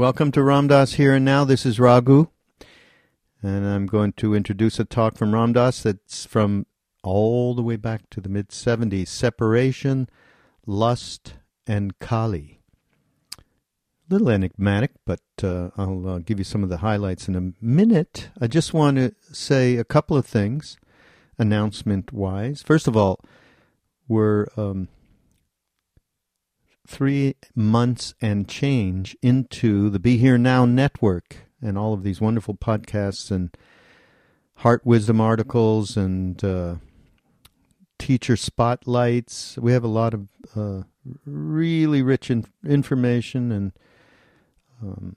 Welcome to Ram Dass Here and Now. This is Raghu, and I'm going to introduce a talk from Ram Dass that's from all the way back to the mid 70s Separation, Lust, and Kali. A little enigmatic, but uh, I'll uh, give you some of the highlights in a minute. I just want to say a couple of things, announcement wise. First of all, we're. Um, three months and change into the Be Here Now network and all of these wonderful podcasts and heart wisdom articles and uh, teacher spotlights. We have a lot of uh, really rich in- information and um,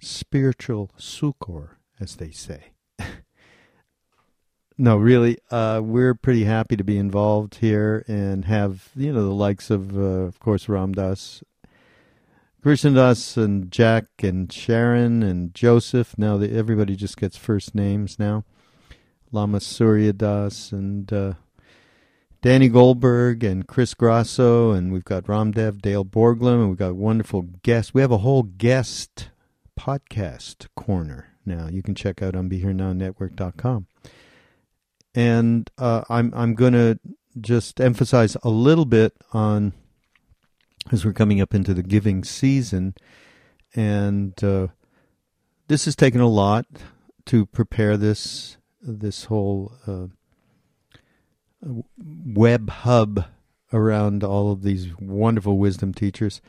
spiritual succor, as they say. No, really, uh, we're pretty happy to be involved here and have you know the likes of, uh, of course, Ram Dass, Krishnadas, and Jack and Sharon and Joseph. Now the, everybody just gets first names now. Lama Surya Das and uh, Danny Goldberg and Chris Grosso, and we've got Ramdev, Dale Borglum, and we've got wonderful guests. We have a whole guest podcast corner now. You can check out on BeHereNowNetwork.com and uh, I'm I'm going to just emphasize a little bit on as we're coming up into the giving season, and uh, this has taken a lot to prepare this this whole uh, web hub around all of these wonderful wisdom teachers,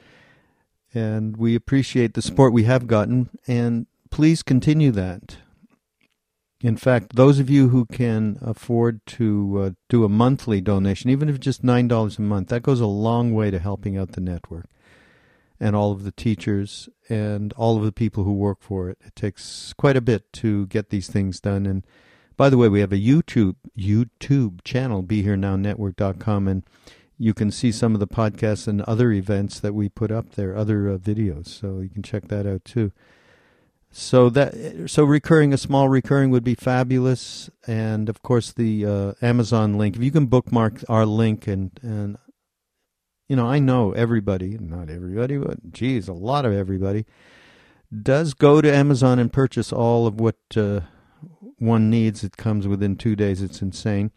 and we appreciate the support we have gotten, and please continue that. In fact, those of you who can afford to uh, do a monthly donation, even if just $9 a month, that goes a long way to helping out the network and all of the teachers and all of the people who work for it. It takes quite a bit to get these things done. And by the way, we have a YouTube YouTube channel, BeHereNowNetwork.com, and you can see some of the podcasts and other events that we put up there, other uh, videos. So you can check that out too. So that so recurring a small recurring would be fabulous, and of course the uh, Amazon link. If you can bookmark our link and and you know I know everybody, not everybody, but geez, a lot of everybody does go to Amazon and purchase all of what uh, one needs. It comes within two days. It's insane.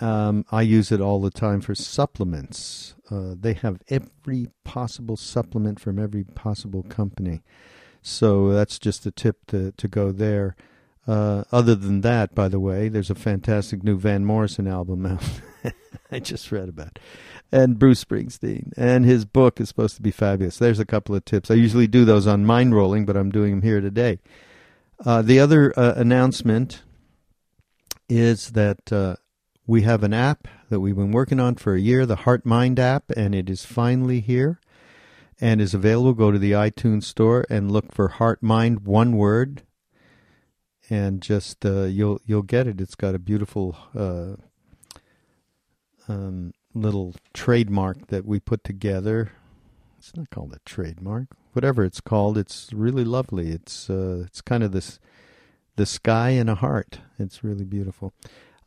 Um, I use it all the time for supplements. Uh, they have every possible supplement from every possible company. So that's just a tip to, to go there. Uh, other than that, by the way, there's a fantastic new Van Morrison album out. I just read about, and Bruce Springsteen, and his book is supposed to be fabulous. There's a couple of tips. I usually do those on Mindrolling, but I'm doing them here today. Uh, the other uh, announcement is that uh, we have an app that we've been working on for a year, the Heart Mind app, and it is finally here and is available. Go to the iTunes store and look for Heart Mind one word, and just uh, you'll you'll get it. It's got a beautiful uh, um, little trademark that we put together. It's not called a trademark, whatever it's called. It's really lovely. It's uh, it's kind of this the sky and a heart. It's really beautiful.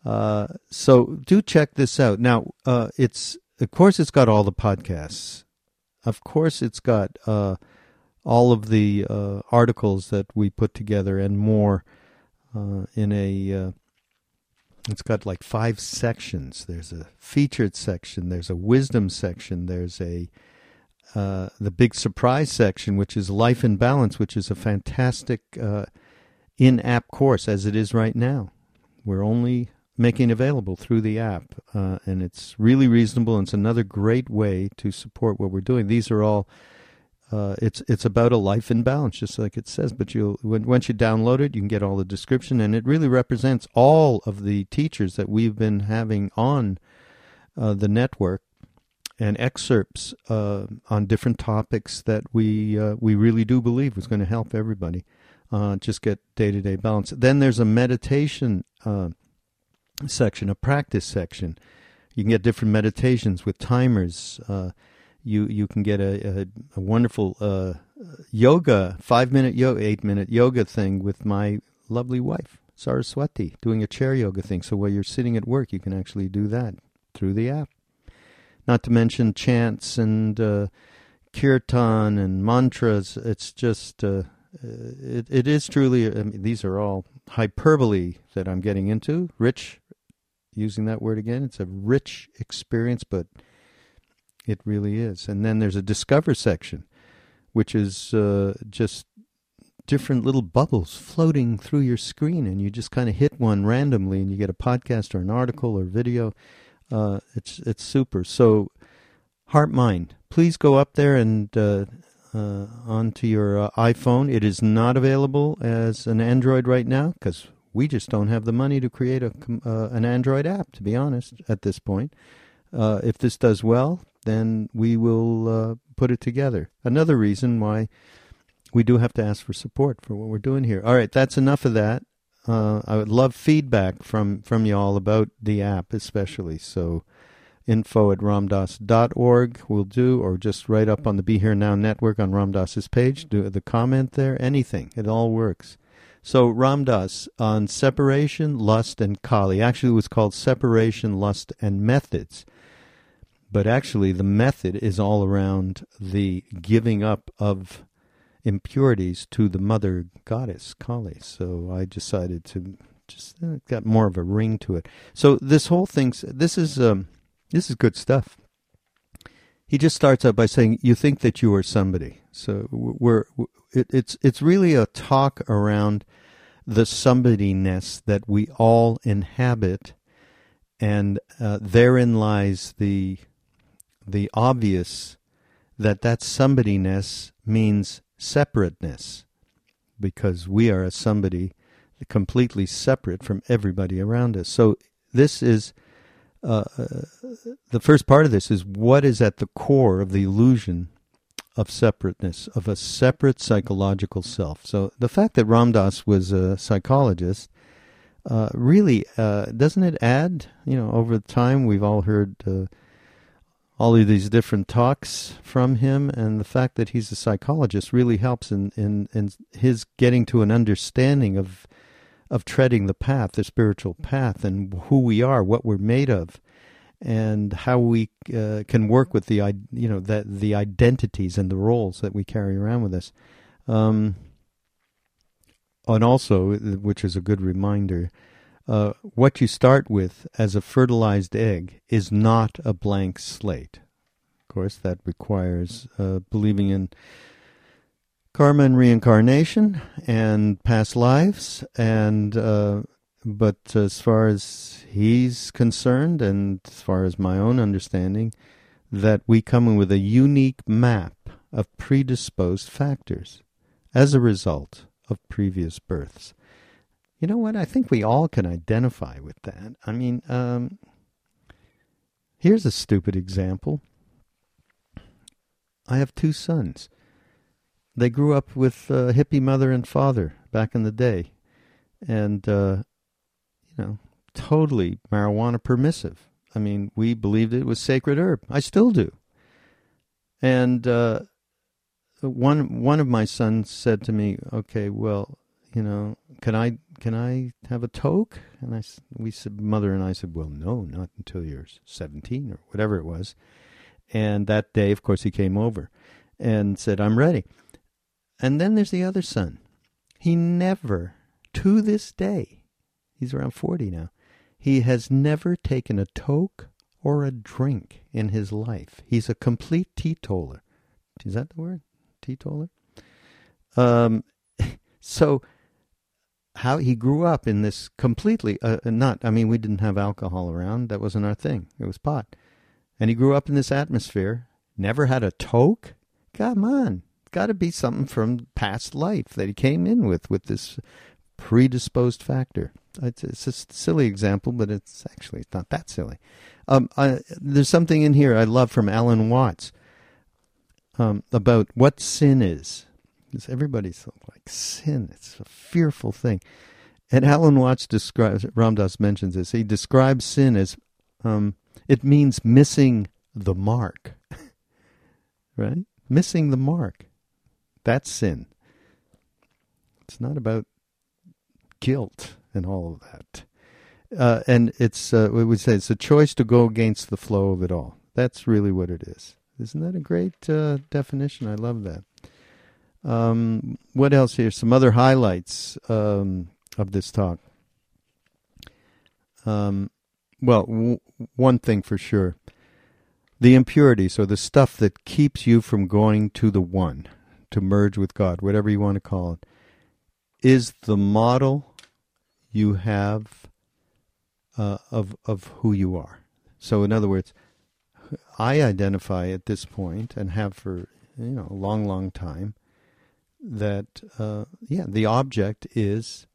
Uh, so do check this out. Now, uh, it's of course it's got all the podcasts of course, it's got uh, all of the uh, articles that we put together and more uh, in a. Uh, it's got like five sections. There's a featured section. There's a wisdom section. There's a uh, the big surprise section, which is life in balance, which is a fantastic uh, in-app course as it is right now. We're only making available through the app, uh, and it's really reasonable. And it's another great way to support what we're doing. These are all. Uh, it's it's about a life in balance, just like it says. But you once you download it, you can get all the description, and it really represents all of the teachers that we've been having on uh, the network, and excerpts uh, on different topics that we uh, we really do believe is going to help everybody. Uh, just get day to day balance. Then there's a meditation uh, section, a practice section. You can get different meditations with timers. Uh, you you can get a, a, a wonderful uh, yoga, five minute yoga, eight minute yoga thing with my lovely wife Saraswati, doing a chair yoga thing. So while you're sitting at work, you can actually do that through the app. Not to mention chants and uh, kirtan and mantras. It's just, uh, it, it is truly, I mean, these are all hyperbole that I'm getting into. Rich, using that word again, it's a rich experience, but it really is. And then there's a discover section, which is uh, just different little bubbles floating through your screen, and you just kind of hit one randomly, and you get a podcast or an article or video. Uh, it's it's super. So, Heart Mind, please go up there and uh, uh, onto your uh, iPhone. It is not available as an Android right now because we just don't have the money to create a uh, an Android app. To be honest, at this point, uh, if this does well, then we will uh, put it together. Another reason why we do have to ask for support for what we're doing here. All right, that's enough of that. Uh, I would love feedback from from y'all about the app, especially. So, info at ramdass.org will do, or just write up on the Be Here Now network on Ram Dass's page. Do the comment there, anything. It all works. So Ram Dass on separation, lust, and kali. Actually, it was called separation, lust, and methods. But actually, the method is all around the giving up of impurities to the mother goddess Kali. So I decided to just uh, got more of a ring to it. So this whole thing, this is um, this is good stuff. He just starts out by saying, "You think that you are somebody." So we're it, it's it's really a talk around the somebodyness that we all inhabit, and uh, therein lies the the obvious that that somebodyness means separateness because we are a somebody completely separate from everybody around us. So this is uh, the first part of this is what is at the core of the illusion of separateness, of a separate psychological self. So the fact that Ram Dass was a psychologist uh, really uh, doesn't it add? You know, over time we've all heard uh, all of these different talks from him, and the fact that he's a psychologist really helps in, in, in his getting to an understanding of of treading the path, the spiritual path, and who we are, what we're made of, and how we uh, can work with the you know the the identities and the roles that we carry around with us. Um, and also, which is a good reminder, uh, what you start with as a fertilized egg is not a blank slate. Of course, that requires uh, believing in karma and reincarnation and past lives. And uh, but as far as he's concerned, and as far as my own understanding, that we come in with a unique map of predisposed factors as a result of previous births. You know what? I think we all can identify with that. I mean, um, here's a stupid example. I have two sons. They grew up with a hippie mother and father back in the day, and uh, you know, totally marijuana permissive. I mean, we believed it was sacred herb. I still do. And uh, one one of my sons said to me, "Okay, well, you know, can I can I have a toke? And I we said mother and I said, well, no, not until you're 17 or whatever it was. And that day, of course, he came over and said, I'm ready. And then there's the other son. He never, to this day, he's around 40 now, he has never taken a toke or a drink in his life. He's a complete teetotaler. Is that the word? Teetotaler? Um, so how he grew up in this completely uh, not i mean we didn't have alcohol around that wasn't our thing it was pot and he grew up in this atmosphere never had a toke come on got to be something from past life that he came in with with this predisposed factor it's, it's a silly example but it's actually it's not that silly um, I, there's something in here i love from alan watts um, about what sin is because everybody's like sin. It's a fearful thing. And Alan Watts describes, Ram Dass mentions this, he describes sin as um, it means missing the mark. right? Missing the mark. That's sin. It's not about guilt and all of that. Uh, and it's, uh, we would say, it's a choice to go against the flow of it all. That's really what it is. Isn't that a great uh, definition? I love that. Um, what else here? Some other highlights um, of this talk. Um, well, w- one thing for sure the impurities or the stuff that keeps you from going to the one, to merge with God, whatever you want to call it, is the model you have uh, of of who you are. So, in other words, I identify at this point and have for you know a long, long time that uh, yeah, the object is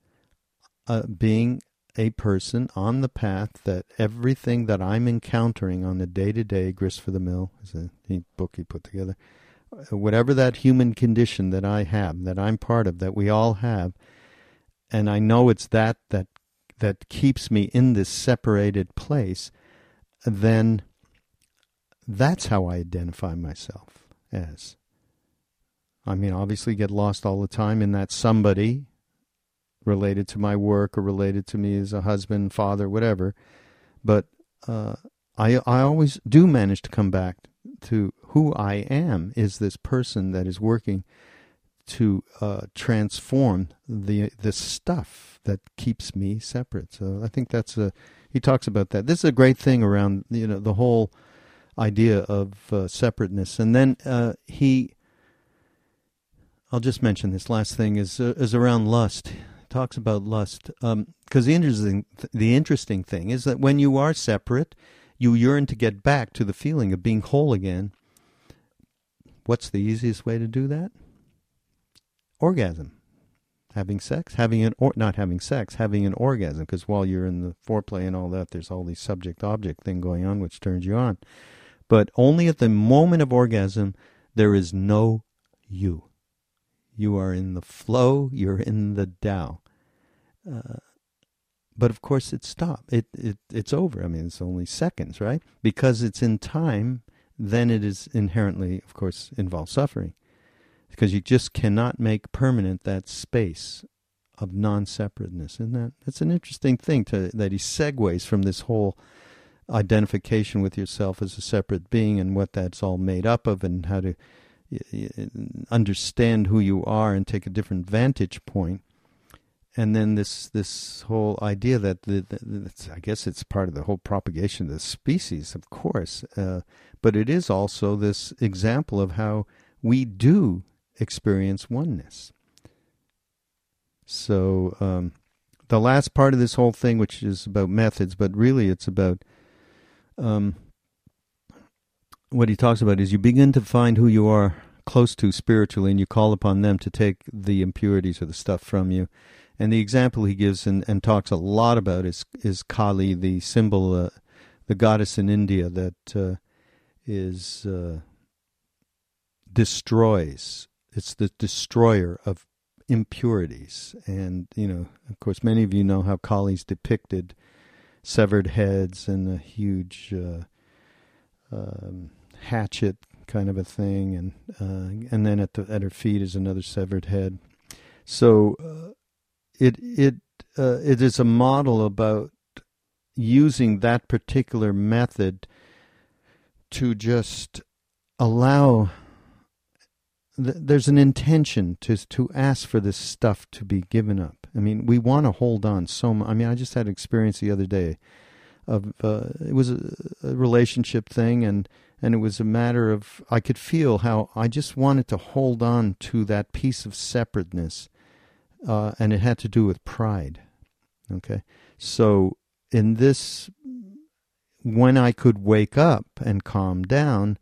uh, being a person on the path that everything that I'm encountering on the day to day, grist for the mill is a book he put together. Whatever that human condition that I have, that I'm part of, that we all have, and I know it's that that that keeps me in this separated place, then that's how I identify myself as. I mean, obviously, get lost all the time in that somebody related to my work or related to me as a husband, father, whatever. But uh, I I always do manage to come back to who I am is this person that is working to uh, transform the the stuff that keeps me separate. So I think that's a he talks about that. This is a great thing around you know the whole idea of uh, separateness, and then uh, he. I'll just mention this last thing is uh, is around lust talks about lust because um, the interesting the interesting thing is that when you are separate, you yearn to get back to the feeling of being whole again. What's the easiest way to do that? Orgasm, having sex, having an or not having sex, having an orgasm. Because while you're in the foreplay and all that, there's all these subject object thing going on which turns you on. But only at the moment of orgasm there is no you. You are in the flow, you're in the Tao. Uh, but of course, it stopped. It, it it's over. I mean, it's only seconds, right? Because it's in time, then it is inherently, of course, involves suffering, because you just cannot make permanent that space of non-separateness. Isn't that? That's an interesting thing to that he segues from this whole identification with yourself as a separate being and what that's all made up of and how to understand who you are and take a different vantage point and then this this whole idea that the, the I guess it's part of the whole propagation of the species, of course, uh, but it is also this example of how we do experience oneness. So um, the last part of this whole thing, which is about methods, but really it's about um, what he talks about is you begin to find who you are close to spiritually, and you call upon them to take the impurities or the stuff from you. And the example he gives and, and talks a lot about is is Kali, the symbol, uh, the goddess in India that uh, is uh, destroys. It's the destroyer of impurities, and you know, of course, many of you know how Kali's depicted, severed heads and a huge uh, um, hatchet kind of a thing, and uh, and then at the at her feet is another severed head. So uh, it it uh, it is a model about using that particular method to just allow there's an intention to to ask for this stuff to be given up. I mean, we want to hold on so much. I mean, I just had an experience the other day of uh, it was a, a, relationship thing, and and it was a matter of I could feel how I just wanted to hold on to that piece of separateness, uh, and it had to do with pride. Okay, so in this, when I could wake up and calm down,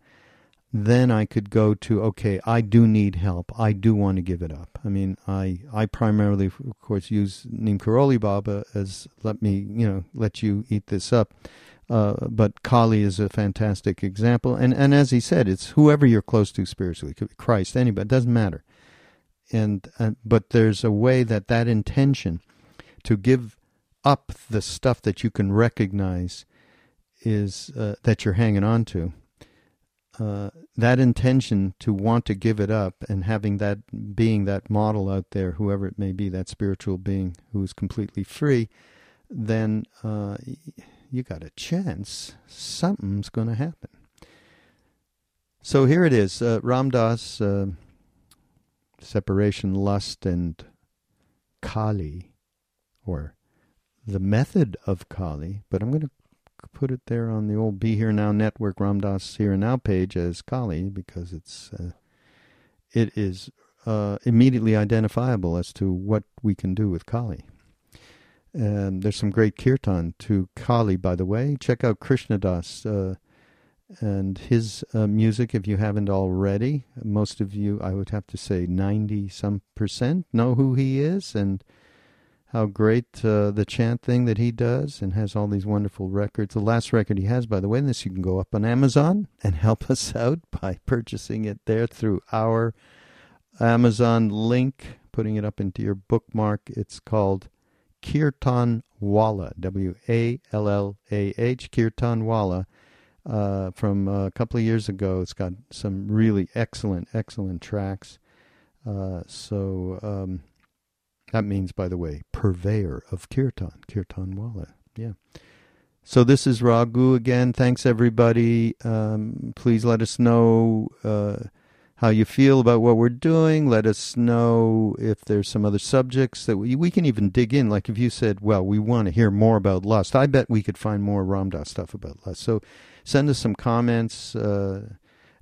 then I could go to okay, I do need help. I do want to give it up. I mean, I I primarily, of course, use Neem Karoli Baba as let me you know let you eat this up uh, but Kali is a fantastic example. And, and as he said, it's whoever you're close to spiritually, Christ, anybody, it doesn't matter. And, and but there's a way that that intention to give up the stuff that you can recognize is uh, that you're hanging on to. Uh, that intention to want to give it up and having that being that model out there, whoever it may be, that spiritual being who is completely free, then uh, you got a chance something's going to happen. So here it is, uh, Ram Dass, uh, separation, lust, and Kali, or the method of Kali. But I'm going to put it there on the old Be Here Now Network Ram Dass Here and Now page as Kali because it's uh, it is uh, immediately identifiable as to what we can do with Kali. And there's some great kirtan to Kali, by the way. Check out Krishna Das uh, and his uh, music if you haven't already. Most of you, I would have to say, 90 some percent know who he is and how great uh, the chant thing that he does and has all these wonderful records. The last record he has, by the way, this you can go up on Amazon and help us out by purchasing it there through our Amazon link, putting it up into your bookmark. It's called Kirtan Wallah, W A L L A H, Kirtan Wallah. Uh, from a couple of years ago, it's got some really excellent, excellent tracks. Uh, so um, that means, by the way, purveyor of kirtan, kirtan wallah. Yeah. So this is Raghu again. Thanks everybody. Um, please let us know uh, how you feel about what we're doing. Let us know if there's some other subjects that we, we can even dig in. Like if you said, well, we want to hear more about lust, I bet we could find more Ram Dass stuff about lust. So send us some comments. Uh,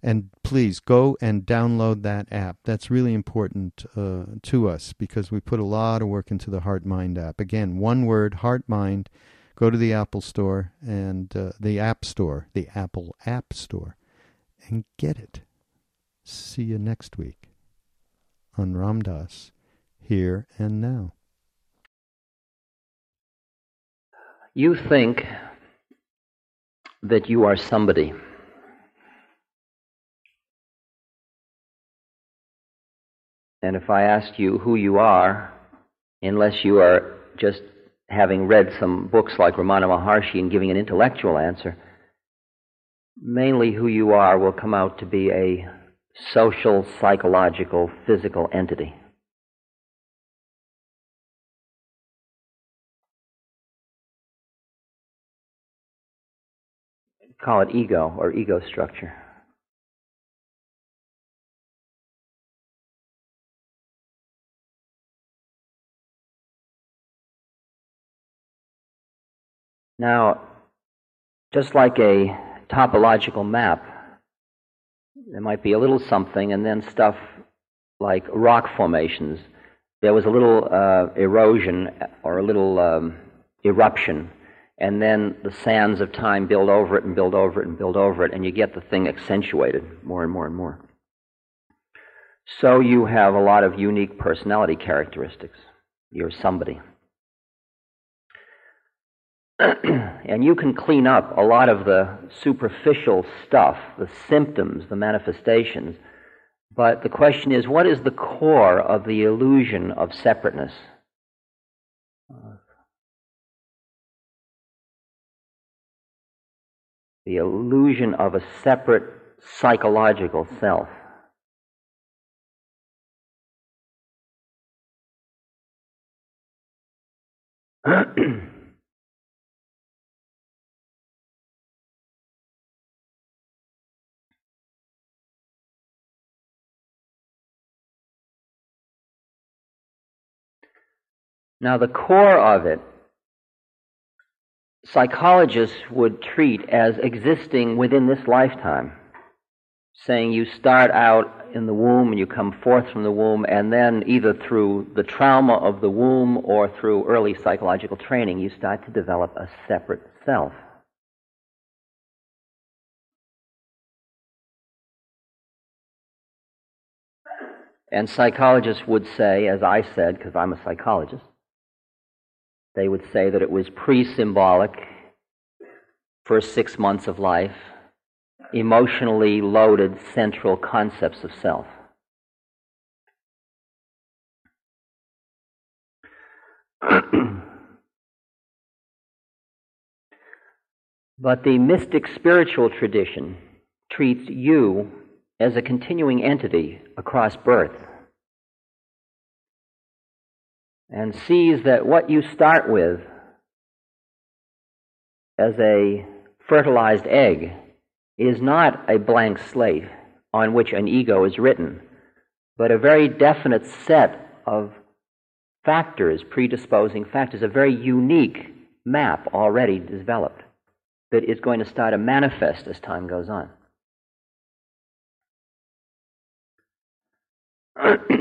and please go and download that app. That's really important uh, to us because we put a lot of work into the Heart Mind app. Again, one word, Heart Mind. Go to the Apple Store and uh, the App Store, the Apple App Store, and get it. See you next week on Ram Dass, Here and Now. You think that you are somebody. And if I asked you who you are, unless you are just having read some books like Ramana Maharshi and giving an intellectual answer, mainly who you are will come out to be a social, psychological, physical entity. Call it ego or ego structure. Now, just like a topological map, there might be a little something and then stuff like rock formations. There was a little uh, erosion or a little um, eruption, and then the sands of time build over it and build over it and build over it, and you get the thing accentuated more and more and more. So you have a lot of unique personality characteristics. You're somebody. and you can clean up a lot of the superficial stuff, the symptoms, the manifestations. But the question is what is the core of the illusion of separateness? The illusion of a separate psychological self. Now, the core of it, psychologists would treat as existing within this lifetime, saying you start out in the womb and you come forth from the womb, and then either through the trauma of the womb or through early psychological training, you start to develop a separate self. And psychologists would say, as I said, because I'm a psychologist, they would say that it was pre symbolic, first six months of life, emotionally loaded central concepts of self. but the mystic spiritual tradition treats you as a continuing entity across birth and sees that what you start with as a fertilized egg is not a blank slate. on which an ego is written, but a very definite set of factors, predisposing factors, a very unique map already developed that is going to start to manifest as time goes on.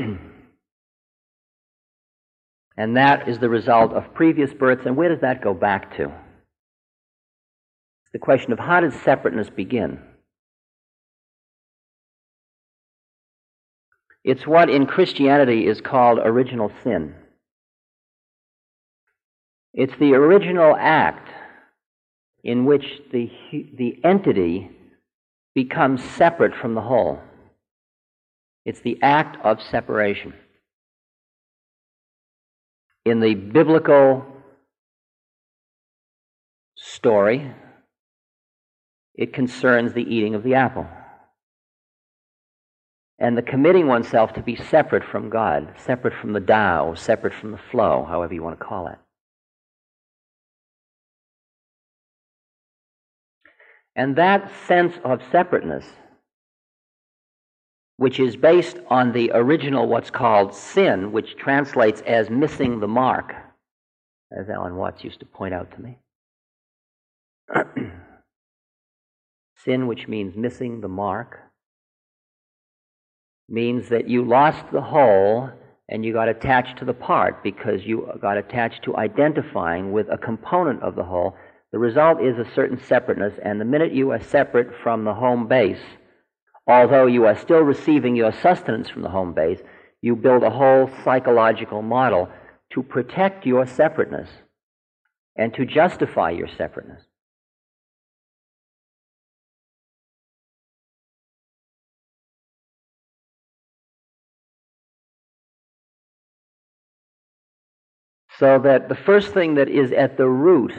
and that is the result of previous births. And where does that go back to? It's the question of how did separateness begin? It's what in Christianity is called original sin. It's the original act in which the, the entity becomes separate from the whole. It's the act of separation. In the biblical story, it concerns the eating of the apple and the committing oneself to be separate from God, separate from the Tao, separate from the flow, however you want to call it. And that sense of separateness, which is based on the original what's called sin, which translates as missing the mark, as Alan Watts used to point out to me. sin, which means missing the mark, means that you lost the whole and you got attached to the part because you got attached to identifying with a component of the whole the result is a certain separateness, and the minute you are separate from the home base, although you are still receiving your sustenance from the home base, you build a whole psychological model to protect your separateness and to justify your separateness. So that the first thing that is at the root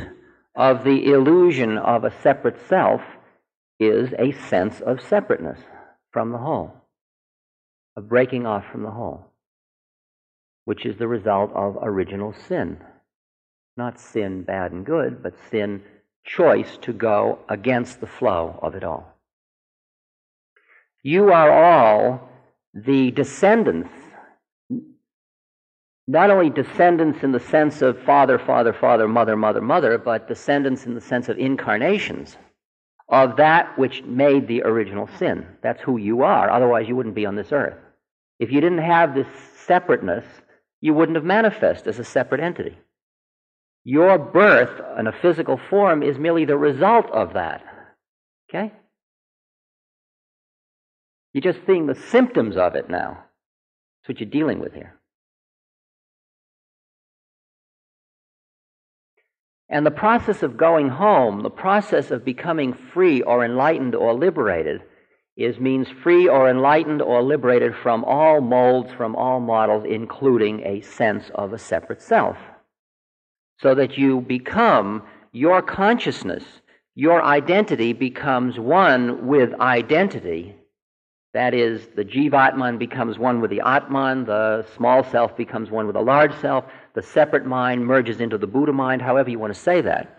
of the illusion of a separate self is a sense of separateness from the whole, of breaking off from the whole, which is the result of original sin. Not sin bad and good, but sin choice to go against the flow of it all. You are all the descendants not only descendants in the sense of father, father, father, mother, mother, mother, but descendants in the sense of incarnations of that which made the original sin. That's who you are. Otherwise, you wouldn't be on this earth. If you didn't have this separateness, you wouldn't have manifest as a separate entity. Your birth in a physical form is merely the result of that. Okay? You're just seeing the symptoms of it now. That's what you're dealing with here. And the process of going home, the process of becoming free or enlightened or liberated, is means free or enlightened or liberated from all molds, from all models, including a sense of a separate self. So that you become your consciousness, your identity becomes one with identity that is, the Jivatman becomes one with the Atman, the small self becomes one with the large self, the separate mind merges into the Buddha mind, however you want to say that.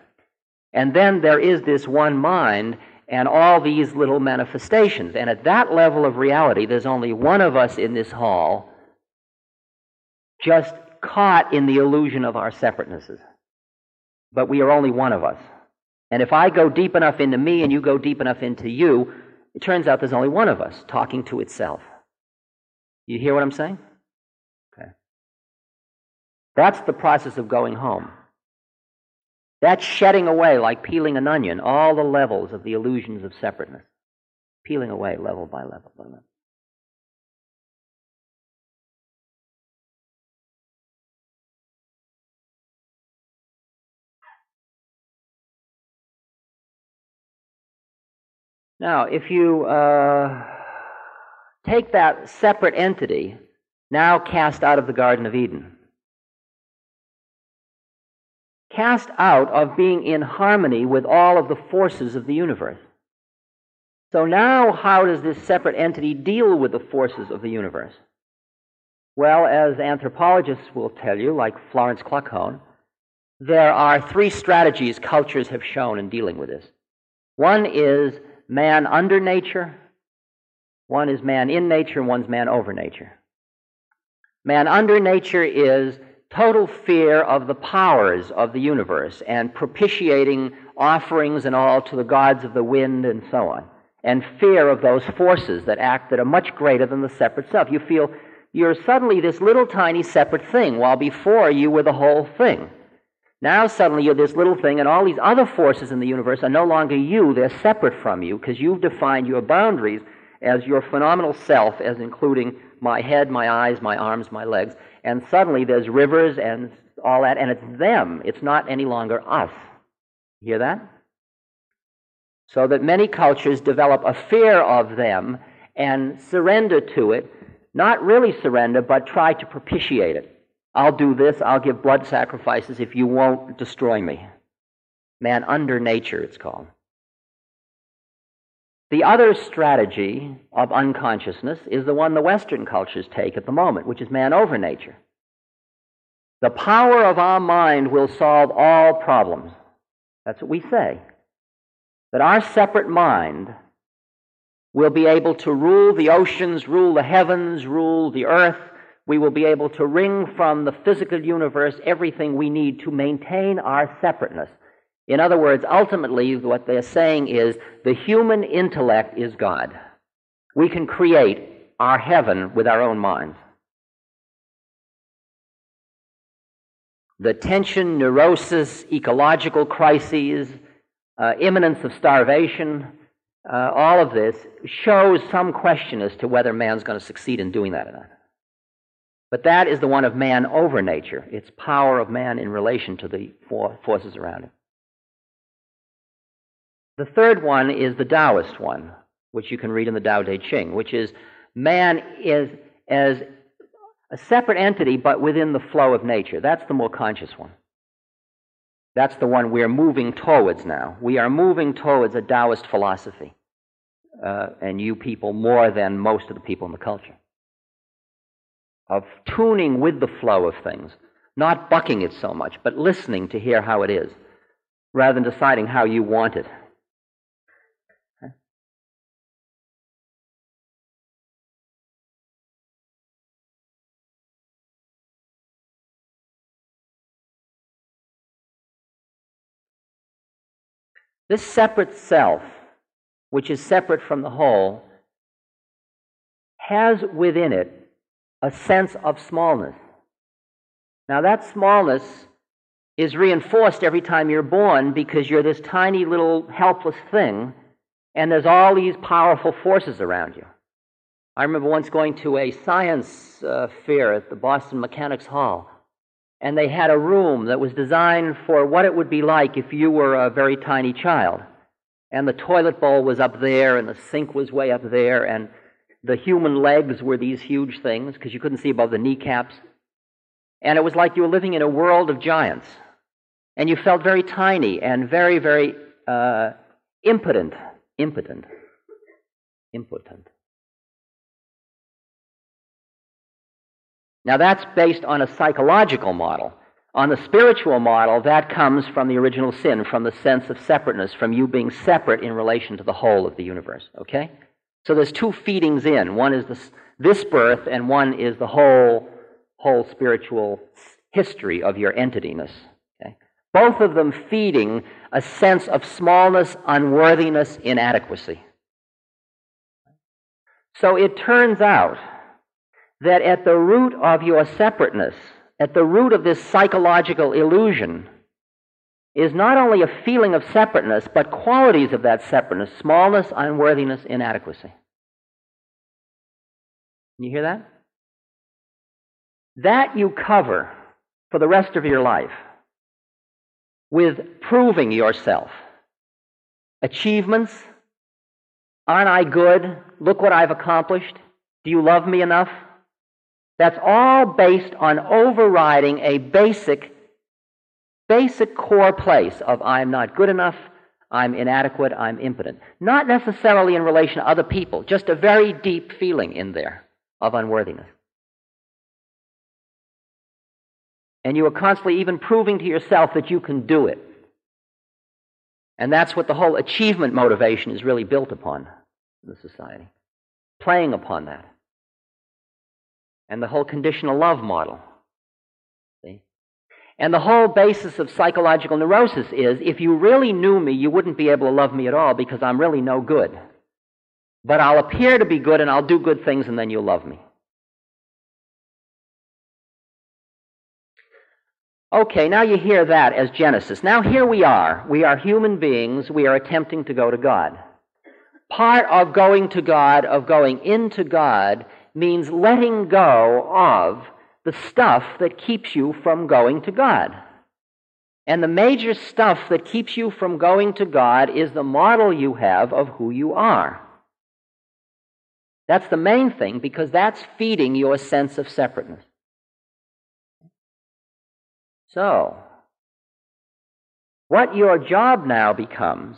And then there is this one mind and all these little manifestations. And at that level of reality, there's only one of us in this hall just caught in the illusion of our separatenesses. But we are only one of us. And if I go deep enough into me and you go deep enough into you, it turns out there's only one of us talking to itself. You hear what I'm saying? That's the process of going home. That's shedding away, like peeling an onion, all the levels of the illusions of separateness. Peeling away level by level by level. Now, if you uh, take that separate entity, now cast out of the Garden of Eden, cast out of being in harmony with all of the forces of the universe. So now, how does this separate entity deal with the forces of the universe? Well, as anthropologists will tell you, like Florence Kluckhohn, there are three strategies cultures have shown in dealing with this. One is man under nature, One is man in nature and one's man over nature. Man under nature is total fear of the powers of the universe and propitiating offerings and all to the gods of the wind and so on. And fear of those forces that act that are much greater than the separate self. You feel you're suddenly this little tiny separate thing, while before you were the whole thing. Now suddenly you're this little thing, and all these other forces in the universe are no longer you, they're separate from you, because you've defined your boundaries as your phenomenal self, as including my head, my eyes, my arms, my legs. And suddenly there's rivers and all that, and it's them. It's not any longer us. Hear that? So that many cultures develop a fear of them and surrender to it, not really surrender, but try to propitiate it. I'll do this, I'll give blood sacrifices if you won't destroy me. Man under nature, it's called. The other strategy of unconsciousness is the one the Western cultures take at the moment, which is man over nature. The power of our mind will solve all problems. That's what we say. That our separate mind will be able to rule the oceans, rule the heavens, rule the earth. We will be able to wring from the physical universe everything we need to maintain our separateness. In other words, ultimately, what they're saying is the human intellect is God. We can create our heaven with our own minds. The tension, neurosis, ecological crises, uh, imminence of starvation, uh, all of this shows some question as to whether man's going to succeed in doing that or not. But that is the one of man over nature. It's power of man in relation to the forces around him. The third one is the Taoist one, which you can read in the Tao Te Ching, which is man is as a separate entity but within the flow of nature. That's the more conscious one. That's the one we're moving towards now. We are moving towards a Taoist philosophy, uh, and you people more than most of the people in the culture, of tuning with the flow of things, not bucking it so much, but listening to hear how it is, rather than deciding how you want it. This separate self, which is separate from the whole, has within it a sense of smallness. Now, that smallness is reinforced every time you're born because you're this tiny little helpless thing, and there's all these powerful forces around you. I remember once going to a science uh, fair at the Boston Mechanics Hall, and they had a room that was designed for what it would be like if you were a very tiny child. And the toilet bowl was up there, and the sink was way up there, and the human legs were these huge things because you couldn't see above the kneecaps. And it was like you were living in a world of giants. And you felt very tiny and very, very uh, impotent. Impotent. Impotent. Now, that's based on a psychological model. On the spiritual model, that comes from the original sin, from the sense of separateness, from you being separate in relation to the whole of the universe. Okay? So there's two feedings in. One is this, this birth, and one is the whole, whole spiritual history of your entityness. Okay? Both of them feeding a sense of smallness, unworthiness, inadequacy. So it turns out that at the root of your separateness, at the root of this psychological illusion, is not only a feeling of separateness, but qualities of that separateness smallness, unworthiness, inadequacy. You hear that? That you cover for the rest of your life with proving yourself. Achievements. Aren't I good? Look what I've accomplished. Do you love me enough? That's all based on overriding a basic, basic core place of I'm not good enough, I'm inadequate, I'm impotent. Not necessarily in relation to other people, just a very deep feeling in there of unworthiness. And you are constantly even proving to yourself that you can do it. And that's what the whole achievement motivation is really built upon in the society. playing upon that. And the whole conditional love model. See? And the whole basis of psychological neurosis is if you really knew me, you wouldn't be able to love me at all because I'm really no good. But I'll appear to be good and I'll do good things and then you'll love me. Okay, now you hear that as Genesis. Now here we are. We are human beings. We are attempting to go to God. Part of going to God, of going into God, means letting go of the stuff that keeps you from going to God. And the major stuff that keeps you from going to God is the model you have of who you are. That's the main thing because that's feeding your sense of separateness. So, what your job now becomes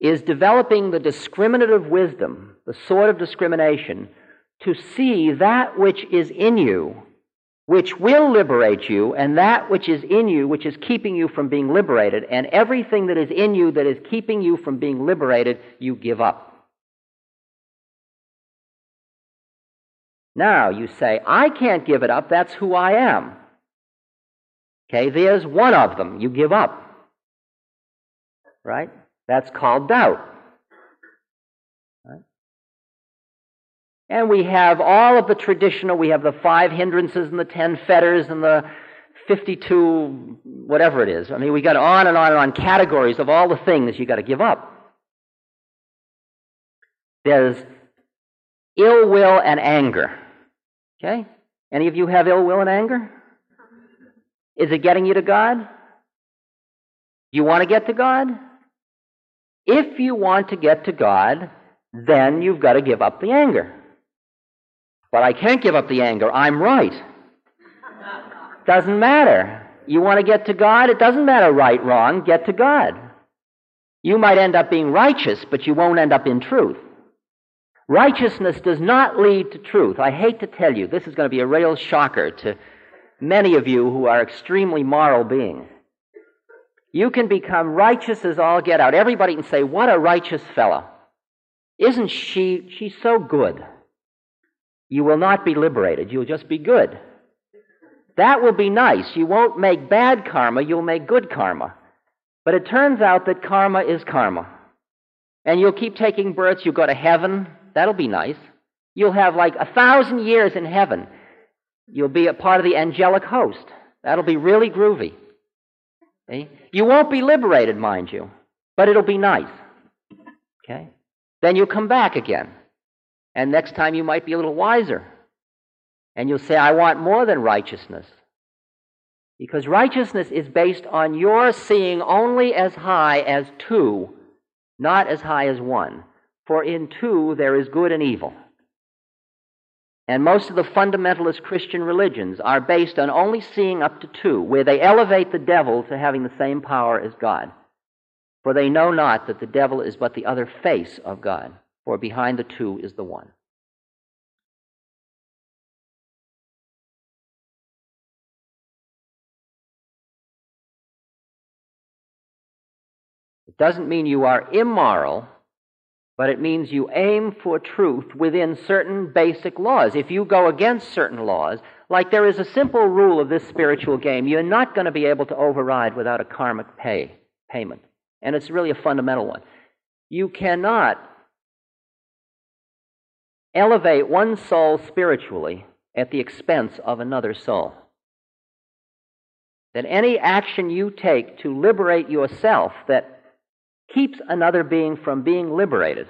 is developing the discriminative wisdom, the sort of discrimination, to see that which is in you, which will liberate you, and that which is in you, which is keeping you from being liberated, and everything that is in you that is keeping you from being liberated, you give up. Now you say, I can't give it up, that's who I am. Okay, there's one of them you give up. Right? That's called doubt. And we have all of the traditional, we have the five hindrances and the ten fetters and the 52, whatever it is. I mean, we got on and on and on categories of all the things you got to give up. There's ill will and anger. Okay? Any of you have ill will and anger? Is it getting you to God? You want to get to God? If you want to get to God, then you've got to give up the anger. But I can't give up the anger. I'm right. Doesn't matter. You want to get to God? It doesn't matter right, wrong. Get to God. You might end up being righteous, but you won't end up in truth. Righteousness does not lead to truth. I hate to tell you, this is going to be a real shocker to many of you who are extremely moral beings. You can become righteous as all get out. Everybody can say, What a righteous fellow. Isn't she? She's so good. You will not be liberated. You'll just be good. That will be nice. You won't make bad karma, you'll make good karma. But it turns out that karma is karma. And you'll keep taking births, you'll go to heaven. That'll be nice. You'll have like a thousand years in heaven. You'll be a part of the angelic host. That'll be really groovy. See? You won't be liberated, mind you, but it'll be nice. Okay? Then you'll come back again. And next time you might be a little wiser. And you'll say, I want more than righteousness. Because righteousness is based on your seeing only as high as two, not as high as one. For in two there is good and evil. And most of the fundamentalist Christian religions are based on only seeing up to two, where they elevate the devil to having the same power as God. For they know not that the devil is but the other face of God, for behind the two is the one. It doesn't mean you are immoral but it means you aim for truth within certain basic laws. If you go against certain laws, like there is a simple rule of this spiritual game, you're not going to be able to override without a karmic pay, payment. And it's really a fundamental one. You cannot elevate one soul spiritually at the expense of another soul. That any action you take to liberate yourself that keeps another being from being liberated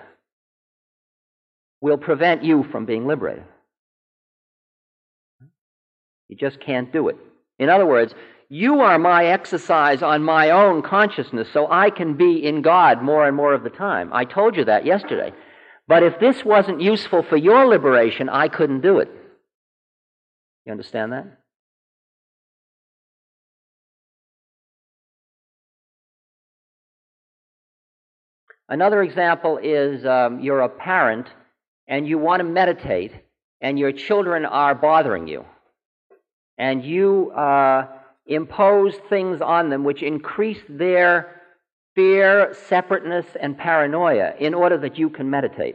will prevent you from being liberated. You just can't do it. In other words, you are my exercise on my own consciousness so I can be in God more and more of the time. I told you that yesterday. But if this wasn't useful for your liberation, I couldn't do it. You understand that? Another example is um, you're a parent and you want to meditate, and your children are bothering you. And you uh, impose things on them which increase their fear, separateness, and paranoia in order that you can meditate.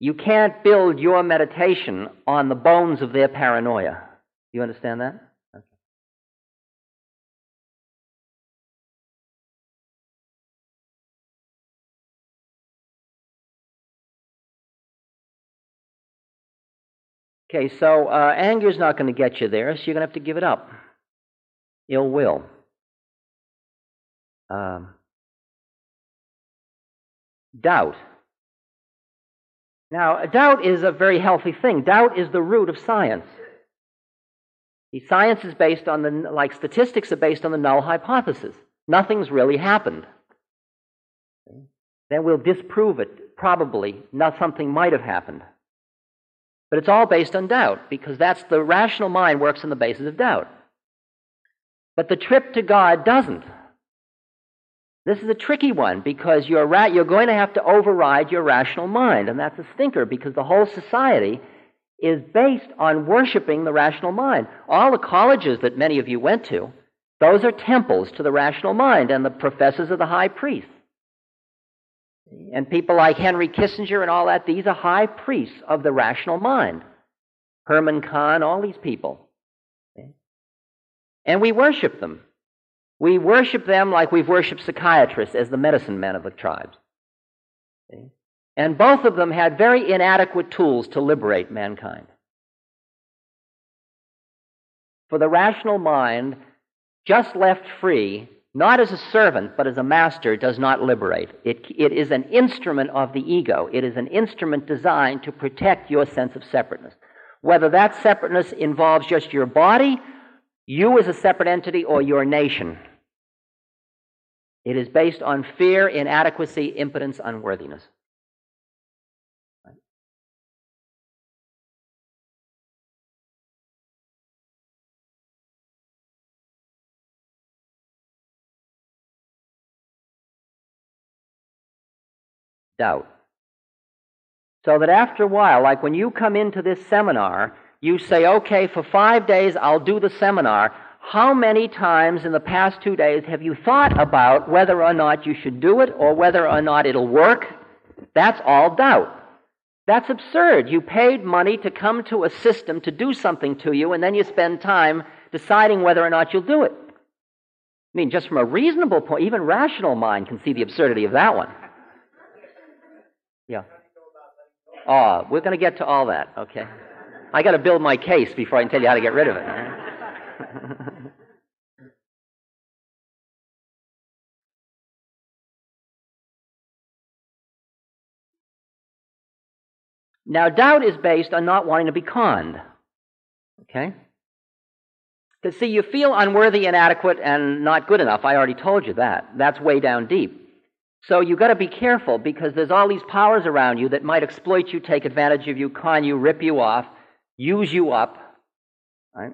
You can't build your meditation on the bones of their paranoia. You understand that? Okay, so uh, anger is not going to get you there, so you're going to have to give it up. Ill will. Um, doubt. Now, doubt is a very healthy thing. Doubt is the root of science. Science is based on the, like statistics are based on the null hypothesis. Nothing's really happened. Then we'll disprove it, probably. Not something might have happened. But it's all based on doubt, because that's the rational mind works on the basis of doubt. But the trip to God doesn't. This is a tricky one because you're, ra- you're going to have to override your rational mind, and that's a stinker because the whole society is based on worshiping the rational mind. All the colleges that many of you went to, those are temples to the rational mind, and the professors are the high priests. And people like Henry Kissinger and all that, these are high priests of the rational mind. Herman Kahn, all these people. And we worship them. We worship them like we've worshiped psychiatrists as the medicine men of the tribes. And both of them had very inadequate tools to liberate mankind. For the rational mind, just left free, not as a servant, but as a master, does not liberate. It, it is an instrument of the ego. It is an instrument designed to protect your sense of separateness. Whether that separateness involves just your body, you as a separate entity, or your nation. It is based on fear, inadequacy, impotence, unworthiness. doubt. So that after a while, like when you come into this seminar, you say, okay, for five days I'll do the seminar. How many times in the past two days have you thought about whether or not you should do it or whether or not it'll work? That's all doubt. That's absurd. You paid money to come to a system to do something to you, and then you spend time deciding whether or not you'll do it. I mean, just from a reasonable point, even rational mind can see the absurdity of that one. Yeah. Oh, we're going to get to all that, okay? I got to build my case before I can tell you how to get rid of it. now, doubt is based on not wanting to be conned. Okay? Because, see, you feel unworthy, inadequate, and not good enough. I already told you that. That's way down deep. So you've got to be careful because there's all these powers around you that might exploit you, take advantage of you, con you, rip you off, use you up. Right?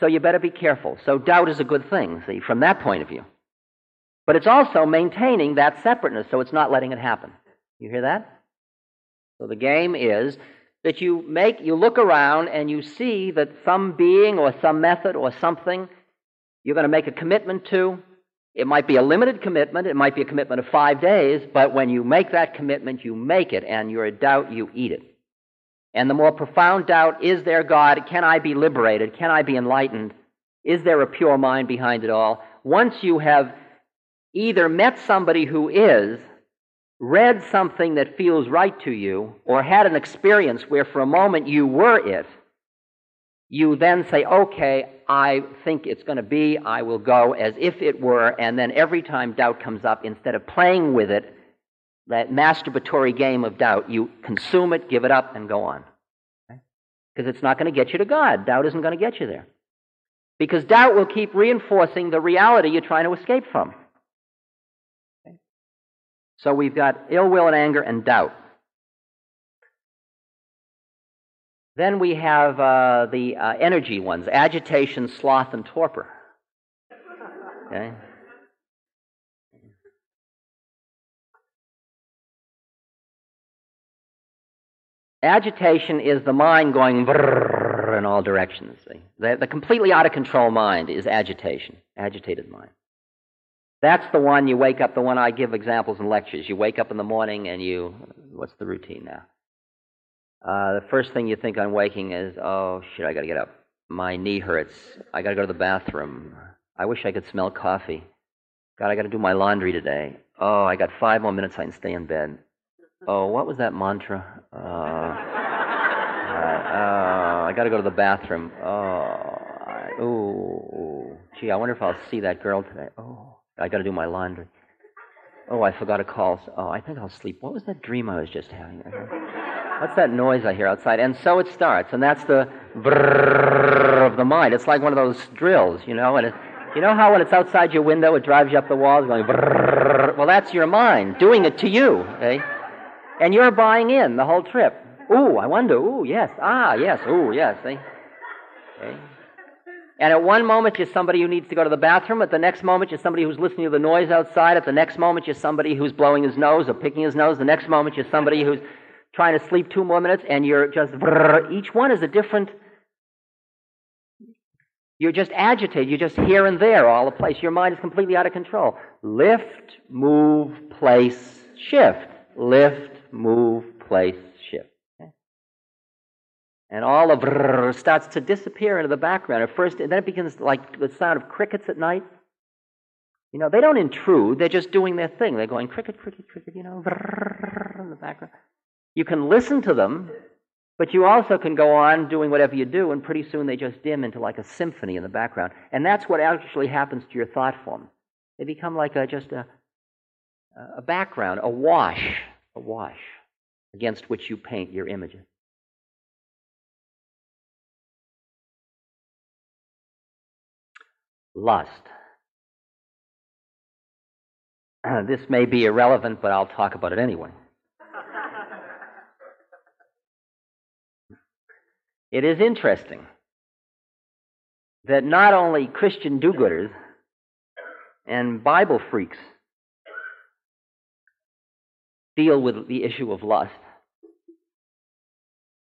So you better be careful. So doubt is a good thing, see, from that point of view. But it's also maintaining that separateness, so it's not letting it happen. You hear that? So the game is that you make you look around and you see that some being or some method or something you're going to make a commitment to it might be a limited commitment, it might be a commitment of five days, but when you make that commitment, you make it, and you're a doubt, you eat it. And the more profound doubt is there God? Can I be liberated? Can I be enlightened? Is there a pure mind behind it all? Once you have either met somebody who is, read something that feels right to you, or had an experience where for a moment you were it, you then say, okay, I think it's going to be, I will go as if it were, and then every time doubt comes up, instead of playing with it, that masturbatory game of doubt, you consume it, give it up, and go on. Because it's not going to get you to God. Doubt isn't going to get you there. Because doubt will keep reinforcing the reality you're trying to escape from. Okay? So we've got ill will and anger and doubt. Then we have uh, the uh, energy ones agitation, sloth, and torpor. Okay? Agitation is the mind going in all directions. The, the completely out of control mind is agitation, agitated mind. That's the one you wake up, the one I give examples in lectures. You wake up in the morning and you, what's the routine now? Uh, the first thing you think on waking is, oh shit, I got to get up. My knee hurts. I got to go to the bathroom. I wish I could smell coffee. God, I got to do my laundry today. Oh, I got five more minutes. I can stay in bed. Oh, what was that mantra? Uh, uh, I got to go to the bathroom. Oh, I, ooh, gee, I wonder if I'll see that girl today. Oh, I got to do my laundry. Oh, I forgot to call. Oh, I think I'll sleep. What was that dream I was just having? What's that noise I hear outside? And so it starts, and that's the brrrr of the mind. It's like one of those drills, you know, and it, you know how when it's outside your window, it drives you up the walls going brrrr? Well, that's your mind doing it to you, okay? And you're buying in the whole trip. Ooh, I wonder. Ooh, yes. Ah, yes. Ooh, yes. See? Okay. And at one moment, you're somebody who needs to go to the bathroom. At the next moment, you're somebody who's listening to the noise outside. At the next moment, you're somebody who's blowing his nose or picking his nose. The next moment, you're somebody who's trying to sleep two more minutes, and you're just. Each one is a different. You're just agitated. You're just here and there all the place. Your mind is completely out of control. Lift, move, place, shift. Lift, move, place, shift. And all of starts to disappear into the background. At first, and then it begins like the sound of crickets at night. You know, they don't intrude. They're just doing their thing. They're going cricket, cricket, cricket, you know, in the background. You can listen to them, but you also can go on doing whatever you do, and pretty soon they just dim into like a symphony in the background. And that's what actually happens to your thought form. They become like a, just a, a background, a wash, a wash against which you paint your images. Lust. this may be irrelevant, but I'll talk about it anyway. it is interesting that not only Christian do gooders and Bible freaks deal with the issue of lust,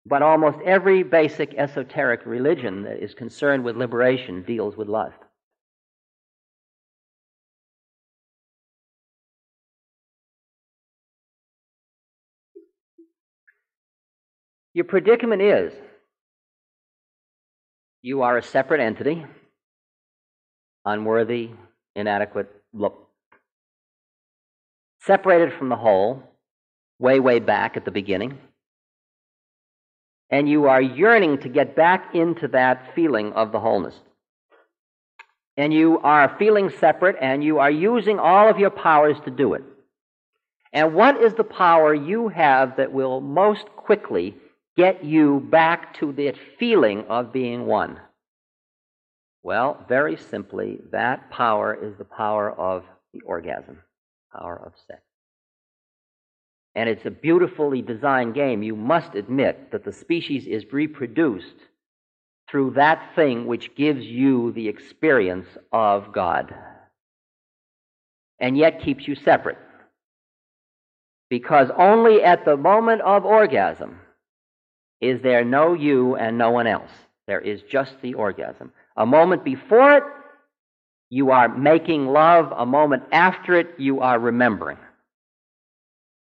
but almost every basic esoteric religion that is concerned with liberation deals with lust. Your predicament is you are a separate entity, unworthy, inadequate, look, separated from the whole, way, way back at the beginning and you are yearning to get back into that feeling of the wholeness. And you are feeling separate, and you are using all of your powers to do it. And what is the power you have that will most quickly get you back to that feeling of being one? Well, very simply, that power is the power of the orgasm, power of sex and it's a beautifully designed game, you must admit that the species is reproduced through that thing which gives you the experience of God and yet keeps you separate. Because only at the moment of orgasm is there no you and no one else. There is just the orgasm. A moment before it, you are making love. A moment after it, you are remembering.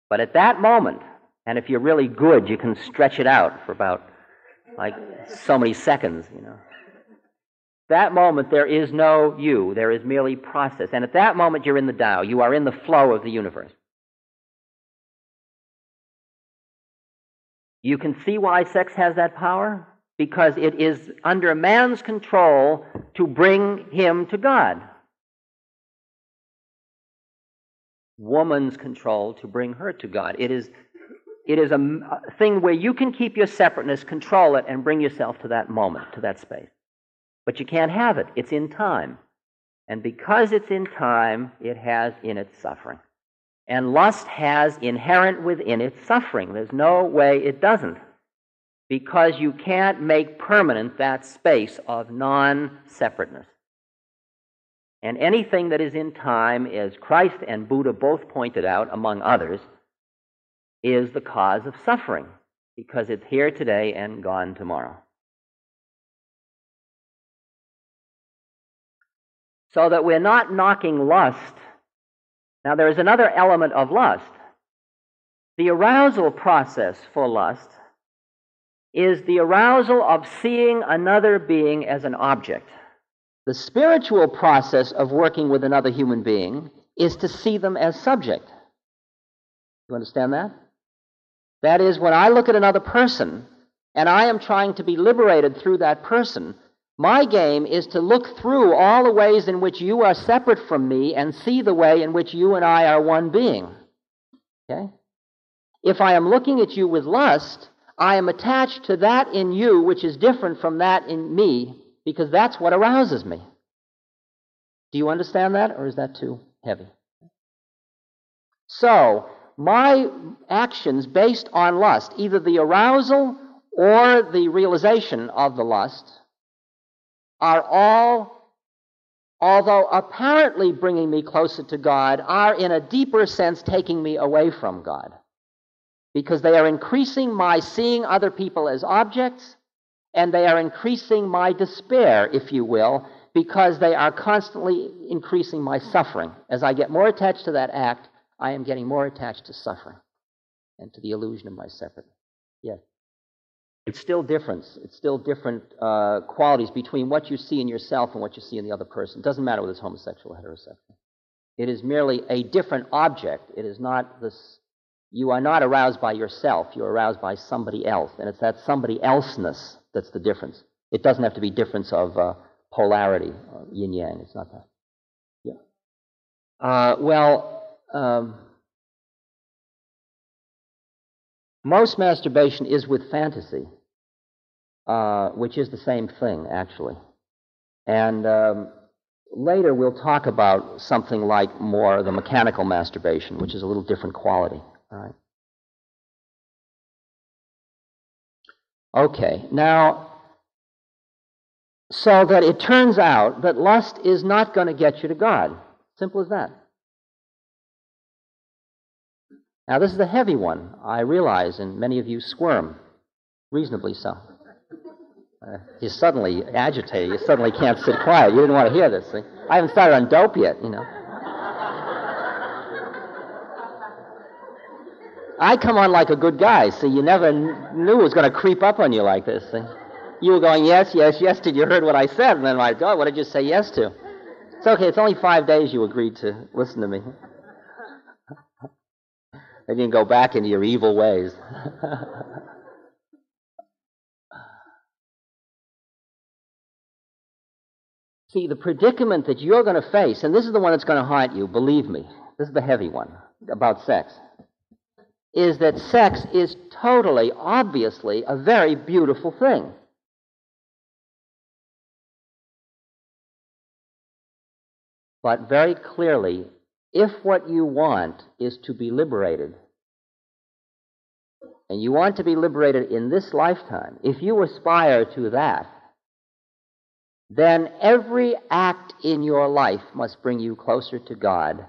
But at that moment, and if you're really good, you can stretch it out for about like so many seconds, you know. That moment, there is no you. There is merely process. And at that moment, you're in the Tao. You are in the flow of the universe. You can see why sex has that power? Because it is under man's control to bring him to God. Woman's control to bring her to God. It is, it is a, thing where you can keep your separateness, control it, and bring yourself to that moment, to that space. But you can't have it. It's in time. And because it's in time, it has in it suffering. And lust has inherent within it suffering. There's no way it doesn't. Because you can't make permanent that space of non separateness. And anything that is in time, as Christ and Buddha both pointed out, among others, is the cause of suffering because it's here today and gone tomorrow. So that we're not knocking lust. Now, there is another element of lust. The arousal process for lust is the arousal of seeing another being as an object. The spiritual process of working with another human being is to see them as subject. You understand that? That is, when I look at another person and I am trying to be liberated through that person, my game is to look through all the ways in which you are separate from me and see the way in which you and I are one being. Okay? If I am looking at you with lust, I am attached to that in you which is different from that in me because that's what arouses me. Do you understand that, or is that too heavy? So, my actions based on lust, either the arousal or the realization of the lust, are all, although apparently bringing me closer to God, are in a deeper sense taking me away from God. Because they are increasing my seeing other people as objects, and they are increasing my despair, if you will, because they are constantly increasing my suffering. As I get more attached to that act, I am getting more attached to suffering and to the illusion of my separateness. Yes. It's still difference. It's still different uh, qualities between what you see in yourself and what you see in the other person. It doesn't matter whether it's homosexual or heterosexual. It is merely a different object. It is not this. You are not aroused by yourself. You're aroused by somebody else, and it's that somebody elseness that's the difference. It doesn't have to be difference of uh, polarity, yin yang. It's not that. Yeah. Uh, well, um, most masturbation is with fantasy, uh, which is the same thing, actually. And um, later we'll talk about something like more the mechanical masturbation, which is a little different quality. Right. Okay, now, so that it turns out that lust is not going to get you to God. Simple as that. Now, this is the heavy one, I realize, and many of you squirm, reasonably so. Uh, you suddenly agitated. You suddenly can't sit quiet. You didn't want to hear this. See? I haven't started on dope yet, you know. I come on like a good guy, so you never knew it was going to creep up on you like this. See? You were going, yes, yes, yes, did you heard what I said? And then my God, oh, what did you say yes to? It's okay, it's only five days you agreed to listen to me. And you can go back into your evil ways. See, the predicament that you're going to face, and this is the one that's going to haunt you, believe me, this is the heavy one about sex, is that sex is totally, obviously, a very beautiful thing. But very clearly, if what you want is to be liberated, and you want to be liberated in this lifetime, if you aspire to that, then every act in your life must bring you closer to God.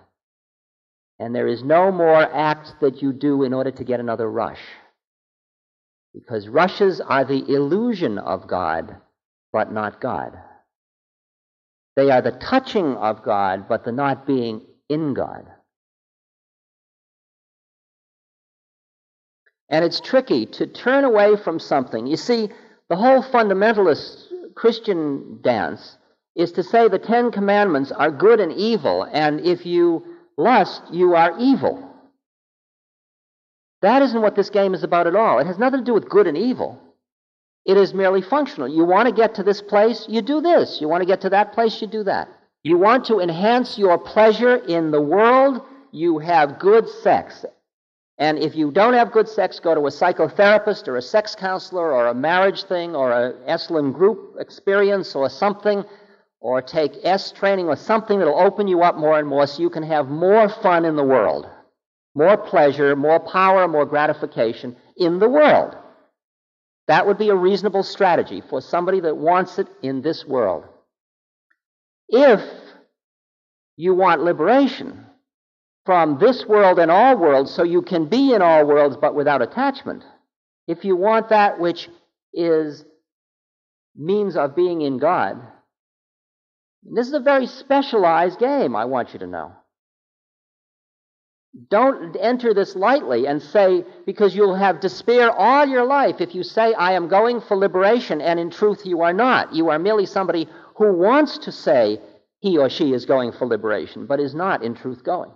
And there is no more act that you do in order to get another rush. Because rushes are the illusion of God, but not God. They are the touching of God, but the not being in God. And it's tricky to turn away from something. You see, the whole fundamentalist Christian dance is to say the Ten Commandments are good and evil, and if you lust, you are evil. That isn't what this game is about at all. It has nothing to do with good and evil. It is merely functional. You want to get to this place, you do this. You want to get to that place, you do that. You want to enhance your pleasure in the world, you have good sex. And if you don't have good sex, go to a psychotherapist or a sex counselor or a marriage thing or a Esalen group experience or something, or take est training or something that'll open you up more and more so you can have more fun in the world, more pleasure, more power, more gratification in the world. That would be a reasonable strategy for somebody that wants it in this world. If you want liberation from this world and all worlds, so you can be in all worlds but without attachment, if you want that which is means of being in God, this is a very specialized game, I want you to know. Don't enter this lightly and say, because you'll have despair all your life if you say, I am going for liberation, and in truth you are not. You are merely somebody who wants to say he or she is going for liberation, but is not in truth going.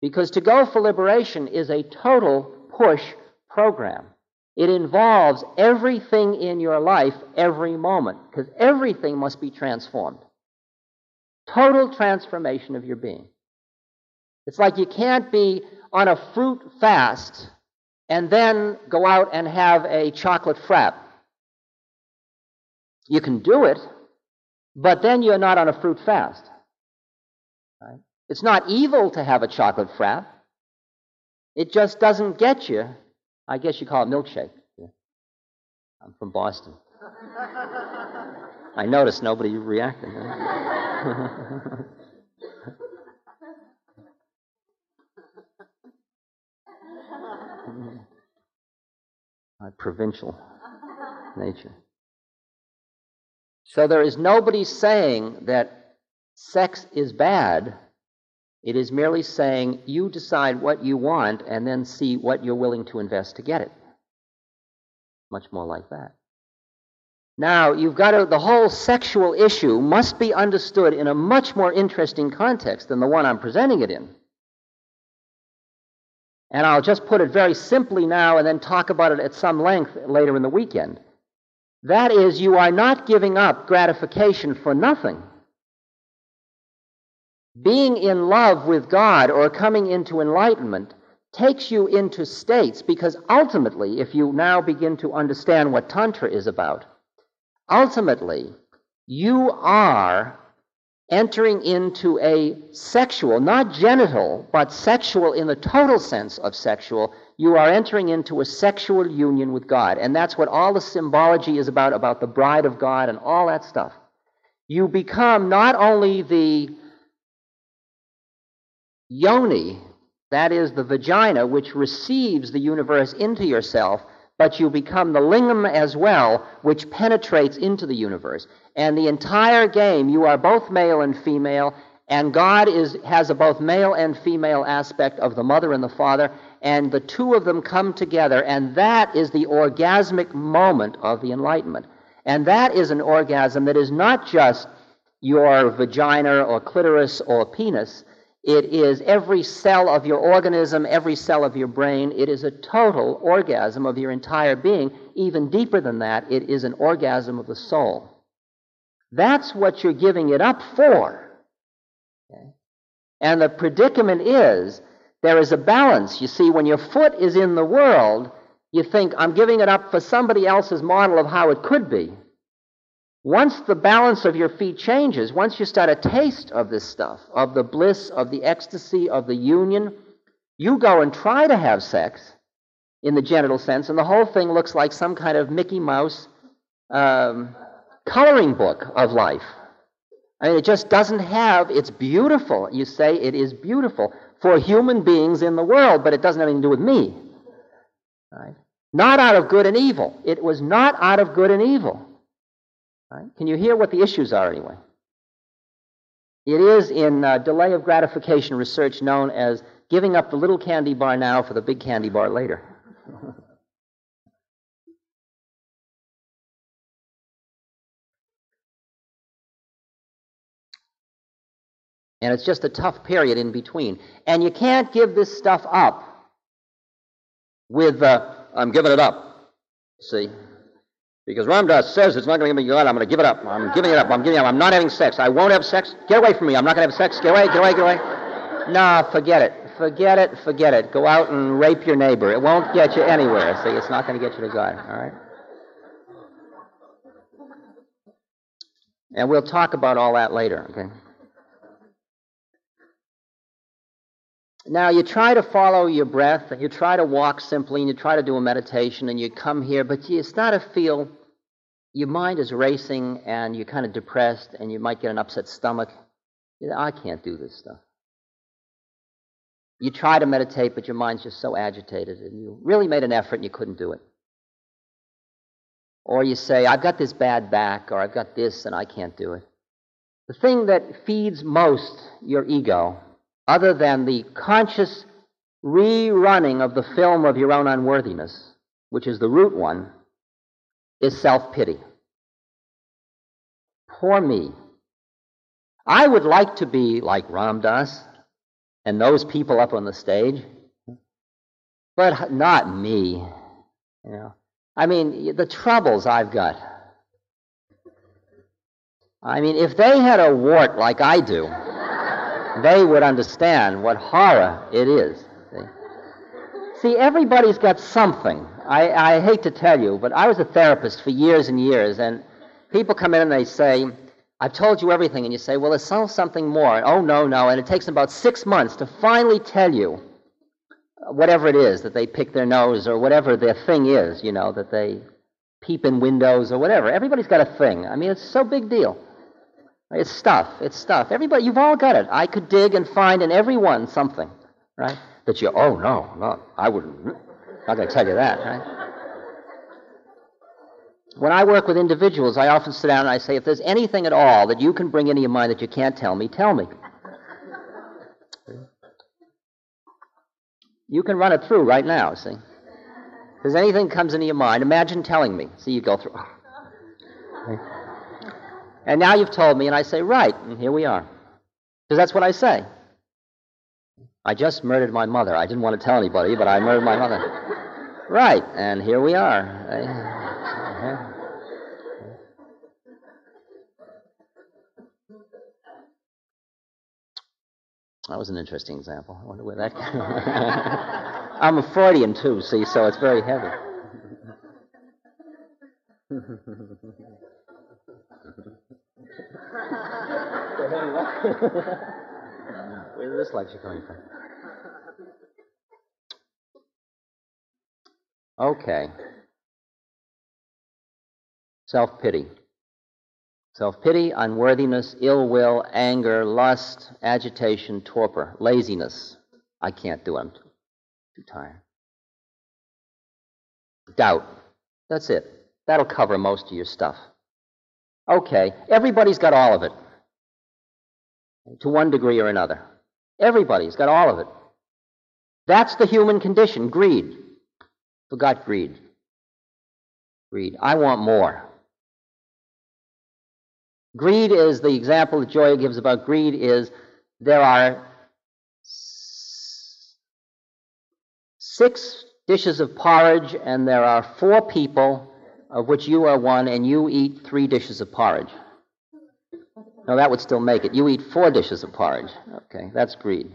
Because to go for liberation is a total push program. It involves everything in your life every moment, because everything must be transformed. Total transformation of your being. It's like you can't be on a fruit fast and then go out and have a chocolate frap. You can do it, but then you're not on a fruit fast. Right? It's not evil to have a chocolate frap. It just doesn't get you. I guess you call it milkshake. Yeah. I'm from Boston. I noticed nobody reacted. My provincial nature. So there is nobody saying that sex is bad. It is merely saying you decide what you want and then see what you're willing to invest to get it. Much more like that. Now, you've got to, the whole sexual issue must be understood in a much more interesting context than the one I'm presenting it in. And I'll just put it very simply now and then talk about it at some length later in the weekend. That is, you are not giving up gratification for nothing. Being in love with God or coming into enlightenment takes you into states because ultimately, if you now begin to understand what Tantra is about, ultimately, you are entering into a sexual, not genital, but sexual in the total sense of sexual, you are entering into a sexual union with God. And that's what all the symbology is about, about the bride of God and all that stuff. You become not only the yoni, that is the vagina, which receives the universe into yourself, but you become the lingam as well, which penetrates into the universe. And the entire game, you are both male and female, and God is, has a both male and female aspect of the mother and the father, and the two of them come together, and that is the orgasmic moment of the enlightenment. And that is an orgasm that is not just your vagina or clitoris or penis, it is every cell of your organism, every cell of your brain. It is a total orgasm of your entire being. Even deeper than that, it is an orgasm of the soul. That's what you're giving it up for. Okay? And the predicament is there is a balance. You see, when your foot is in the world, you think, I'm giving it up for somebody else's model of how it could be. Once the balance of your feet changes, once you start a taste of this stuff, of the bliss, of the ecstasy, of the union, you go and try to have sex in the genital sense, and the whole thing looks like some kind of Mickey Mouse um, coloring book of life. I mean, it just doesn't have, it's beautiful. You say it is beautiful for human beings in the world, but it doesn't have anything to do with me. Right? Not out of good and evil. It was not out of good and evil. Right? Can you hear what the issues are anyway? It is in uh, delay of gratification research known as giving up the little candy bar now for the big candy bar later. and it's just a tough period in between. And you can't give this stuff up with, uh, I'm giving it up. See? Because Ram Dass says it's not going to give me God, I'm going to give it up. I'm giving it up. I'm giving it up. I'm not having sex. I won't have sex. Get away from me. I'm not going to have sex. Get away, get away, get away. Nah, forget it. Forget it, forget it. Go out and rape your neighbor. It won't get you anywhere. See, it's not going to get you to God. All right? And we'll talk about all that later, okay? Now, you try to follow your breath, and you try to walk simply, and you try to do a meditation, and you come here, but you start to feel your mind is racing, and you're kind of depressed, and you might get an upset stomach. You know, I can't do this stuff. You try to meditate, but your mind's just so agitated, and you really made an effort and you couldn't do it. Or you say, I've got this bad back, or I've got this, and I can't do it. The thing that feeds most your ego other than the conscious rerunning of the film of your own unworthiness, which is the root one, is self pity. Poor me. I would like to be like Ram Dass and those people up on the stage, but not me. You know, I mean, the troubles I've got. I mean, if they had a wart like I do, they would understand what horror it is. See, See everybody's got something. I, I hate to tell you, but I was a therapist for years and years, and people come in and they say, I've told you everything, and you say, well, there's still something more. And, oh, no, no. And it takes them about six months to finally tell you whatever it is that they pick their nose or whatever their thing is, you know, that they peep in windows or whatever. Everybody's got a thing. I mean, it's so big deal. It's stuff. It's stuff. Everybody, you've all got it. I could dig and find in everyone something, right? That you, oh, no, no, I wouldn't. Not going to tell you that, right? When I work with individuals, I often sit down and I say, if there's anything at all that you can bring into your mind that you can't tell me, tell me. You can run it through right now, see? If there's anything comes into your mind, imagine telling me. See, you go through. Oh. And now you've told me, and I say, right, and here we are. Because that's what I say. I just murdered my mother. I didn't want to tell anybody, but I murdered my mother. right, and here we are. Uh-huh. That was an interesting example. I wonder where that came I'm a Freudian too, see, so it's very heavy. Where's this lecture coming from? Okay. Self pity. Self pity, unworthiness, ill will, anger, lust, agitation, torpor, laziness. I can't do it. I'm too, too tired. Doubt. That's it. That'll cover most of your stuff. Okay, everybody's got all of it to one degree or another. Everybody's got all of it. That's the human condition greed. Forgot greed. Greed. I want more. Greed is the example that Joya gives about greed is there are six dishes of porridge and there are four people of which you are one and you eat three dishes of porridge. No, that would still make it. You eat four dishes of porridge. Okay, that's greed.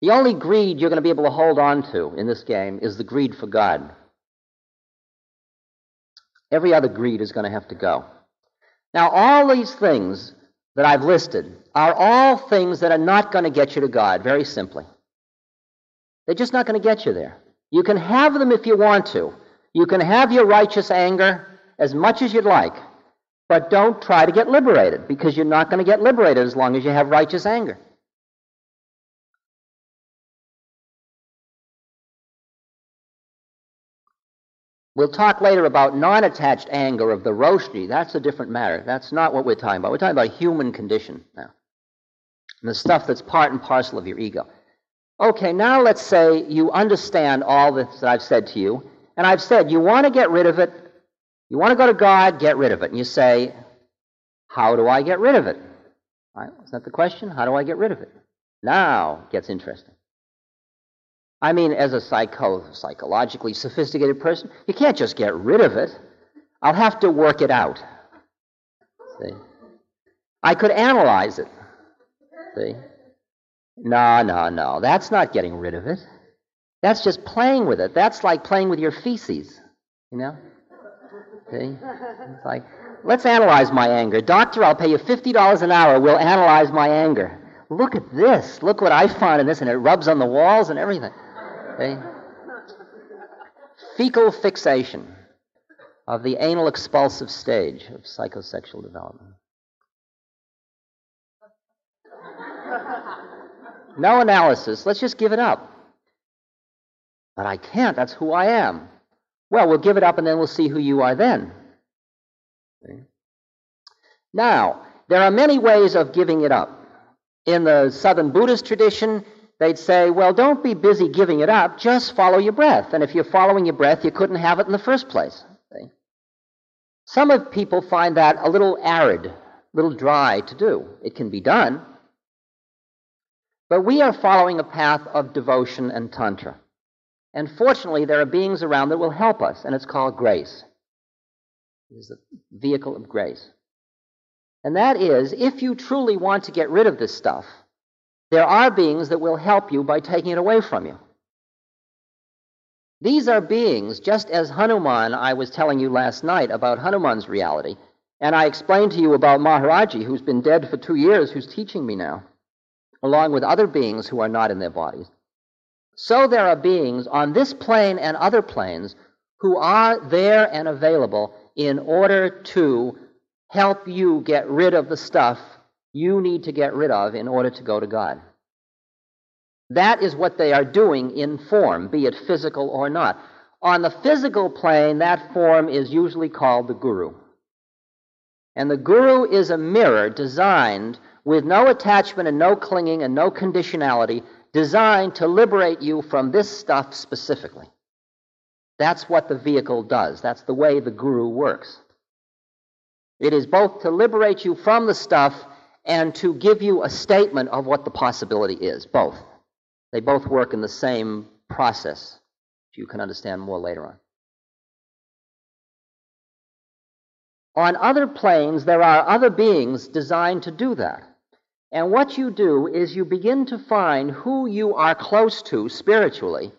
The only greed you're going to be able to hold on to in this game is the greed for God. Every other greed is going to have to go. Now, all these things that I've listed are all things that are not going to get you to God, very simply. They're just not going to get you there. You can have them if you want to. You can have your righteous anger as much as you'd like, but don't try to get liberated because you're not going to get liberated as long as you have righteous anger. We'll talk later about non attached anger of the roshi. That's a different matter. That's not what we're talking about. We're talking about human condition now. And the stuff that's part and parcel of your ego. Okay, now let's say you understand all this that I've said to you, and I've said you want to get rid of it. You want to go to God, get rid of it. And you say, How do I get rid of it? Right, is that the question? How do I get rid of it? Now it gets interesting. I mean, as a psycho, psychologically sophisticated person, you can't just get rid of it. I'll have to work it out. See? I could analyze it. See? No, no, no. That's not getting rid of it. That's just playing with it. That's like playing with your feces. You know? See? It's like, let's analyze my anger. Doctor, I'll pay you $50 an hour. We'll analyze my anger. Look at this. Look what I found in this, and it rubs on the walls and everything. See? Fecal fixation of the anal expulsive stage of psychosexual development. No analysis. Let's just give it up. But I can't. That's who I am. Well, we'll give it up and then we'll see who you are then. See? Now, there are many ways of giving it up. In the Southern Buddhist tradition, they'd say, well, don't be busy giving it up, just follow your breath. And if you're following your breath, you couldn't have it in the first place. See? Some of people find that a little arid, a little dry to do. It can be done. But we are following a path of devotion and tantra. And fortunately, there are beings around that will help us, and it's called grace. It is the vehicle of grace. And that is, if you truly want to get rid of this stuff, there are beings that will help you by taking it away from you. These are beings, just as Hanuman, I was telling you last night about Hanuman's reality, and I explained to you about Maharaji, who's been dead for two years, who's teaching me now, along with other beings who are not in their bodies. So there are beings on this plane and other planes who are there and available in order to help you get rid of the stuff you need to get rid of in order to go to God. That is what they are doing in form, be it physical or not. On the physical plane, that form is usually called the guru. And the guru is a mirror designed with no attachment and no clinging and no conditionality designed to liberate you from this stuff specifically. That's what the vehicle does. That's the way the guru works. It is both to liberate you from the stuff and to give you a statement of what the possibility is. Both. They both work in the same process. You can understand more later on. On other planes, there are other beings designed to do that. And what you do is you begin to find who you are close to spiritually,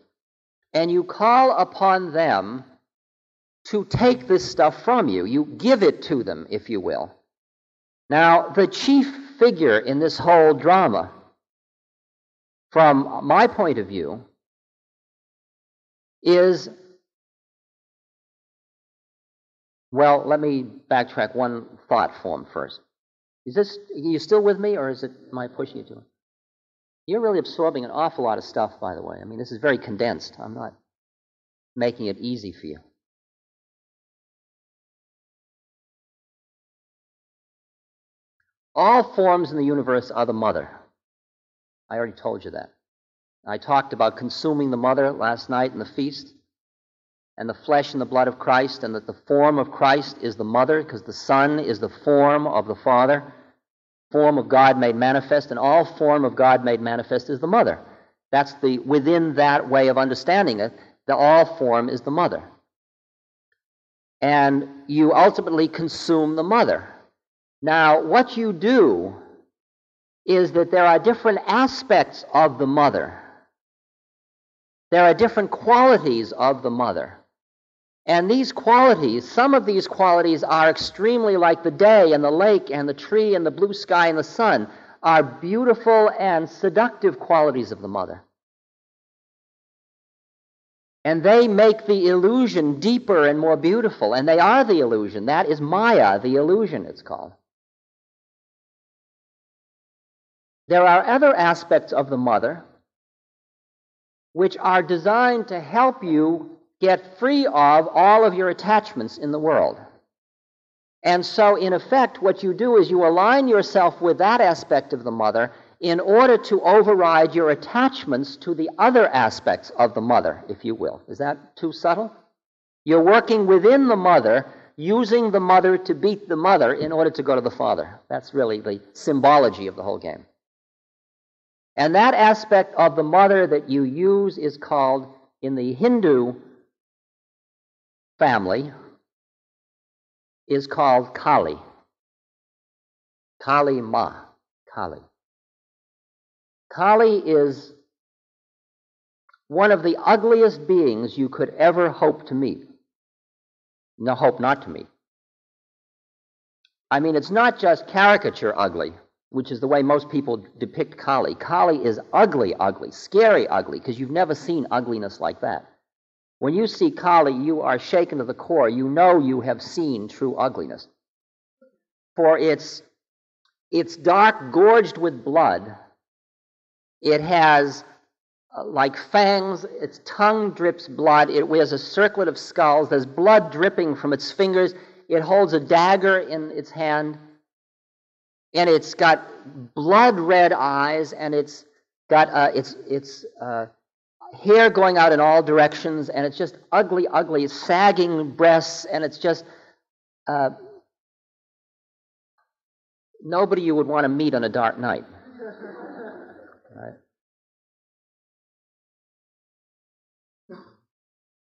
and you call upon them to take this stuff from you. You give it to them, if you will. Now, the chief figure in this whole drama, from my point of view, is well, let me backtrack one thought form first. Is this, are you still with me, or is it, am I pushing you to it? You're really absorbing an awful lot of stuff, by the way. I mean, this is very condensed. I'm not making it easy for you. All forms in the universe are the mother. I already told you that. I talked about consuming the mother last night in the feast and the flesh and the blood of Christ, and that the form of Christ is the mother, because the Son is the form of the Father, form of God made manifest, and all form of God made manifest is the mother. That's the within that way of understanding it, the all form is the mother. And you ultimately consume the mother. Now, what you do is that there are different aspects of the mother. There are different qualities of the mother. And these qualities, some of these qualities are extremely like the day and the lake and the tree and the blue sky and the sun, are beautiful and seductive qualities of the mother. And they make the illusion deeper and more beautiful, and they are the illusion. That is Maya, the illusion, it's called. There are other aspects of the mother which are designed to help you get free of all of your attachments in the world. And so, in effect, what you do is you align yourself with that aspect of the mother in order to override your attachments to the other aspects of the mother, if you will. Is that too subtle? You're working within the mother, using the mother to beat the mother in order to go to the father. That's really the symbology of the whole game. And that aspect of the mother that you use is called, in the Hindu family is called Kali. Kali Ma. Kali. Kali is one of the ugliest beings you could ever hope to meet. No, hope not to meet. I mean, it's not just caricature ugly, which is the way most people depict Kali. Kali is ugly, ugly, scary, ugly, because you've never seen ugliness like that. When you see Kali, you are shaken to the core. You know you have seen true ugliness. For it's, it's dark, gorged with blood. It has uh, like fangs, its tongue drips blood. It wears a circlet of skulls. There's blood dripping from its fingers. It holds a dagger in its hand. And it's got blood red eyes, and it's got uh, its its uh, hair going out in all directions, and it's just ugly, ugly, sagging breasts, and it's just uh, nobody you would want to meet on a dark night. Right?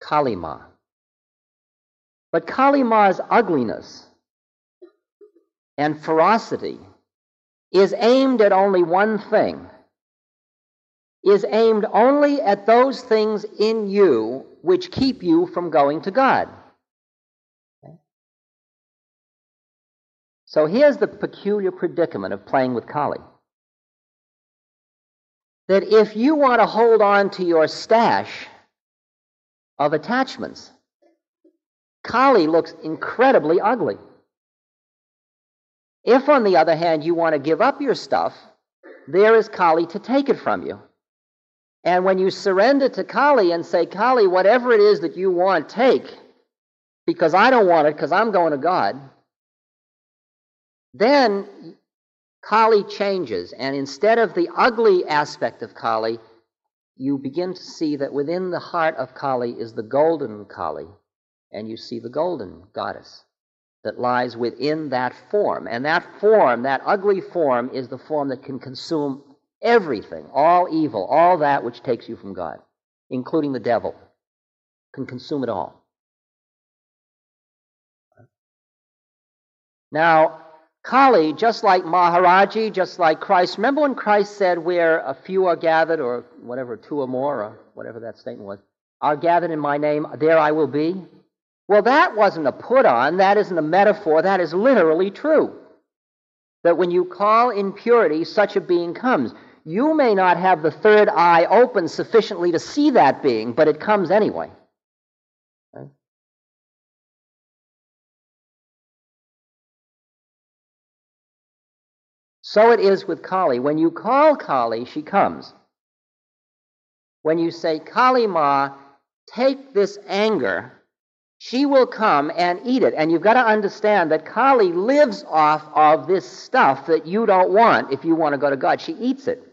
Kali Ma. But Kali Ma's ugliness and ferocity is aimed at only one thing, is aimed only at those things in you which keep you from going to God. So here's the peculiar predicament of playing with Kali. That if you want to hold on to your stash of attachments, Kali looks incredibly ugly. If, on the other hand, you want to give up your stuff, there is Kali to take it from you. And when you surrender to Kali and say, Kali, whatever it is that you want, take, because I don't want it, because I'm going to God, then Kali changes, and instead of the ugly aspect of Kali, you begin to see that within the heart of Kali is the golden Kali, and you see the golden goddess that lies within that form. And that form, that ugly form, is the form that can consume everything, all evil, all that which takes you from God, including the devil, can consume it all. Now, Kali, just like Maharaji, just like Christ. Remember when Christ said, Where a few are gathered, or whatever, two or more, or whatever that statement was, are gathered in my name, there I will be? Well, that wasn't a put on, that isn't a metaphor, that is literally true. That when you call in purity, such a being comes. You may not have the third eye open sufficiently to see that being, but it comes anyway. So it is with Kali. When you call Kali, she comes. When you say, Kali Ma, take this anger, she will come and eat it. And you've got to understand that Kali lives off of this stuff that you don't want if you want to go to God. She eats it.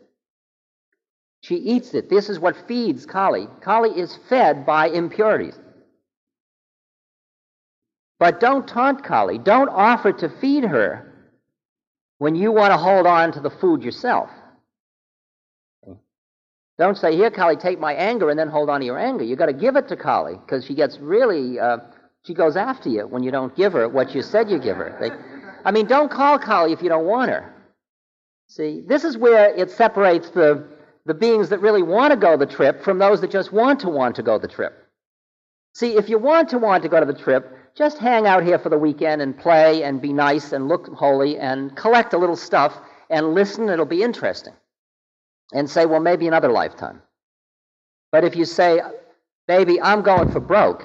She eats it. This is what feeds Kali. Kali is fed by impurities. But don't taunt Kali. Don't offer to feed her when you want to hold on to the food yourself. Don't say, Here, Kali, take my anger, and then hold on to your anger. You've got to give it to Kali because she gets really, uh, she goes after you when you don't give her what you said you give her. They, I mean, don't call Kali if you don't want her. See, this is where it separates the, the beings that really want to go the trip from those that just want to want to go the trip. See, if you want to want to go to the trip, just hang out here for the weekend and play and be nice and look holy and collect a little stuff and listen. It'll be interesting. And say, well, maybe another lifetime. But if you say, baby, I'm going for broke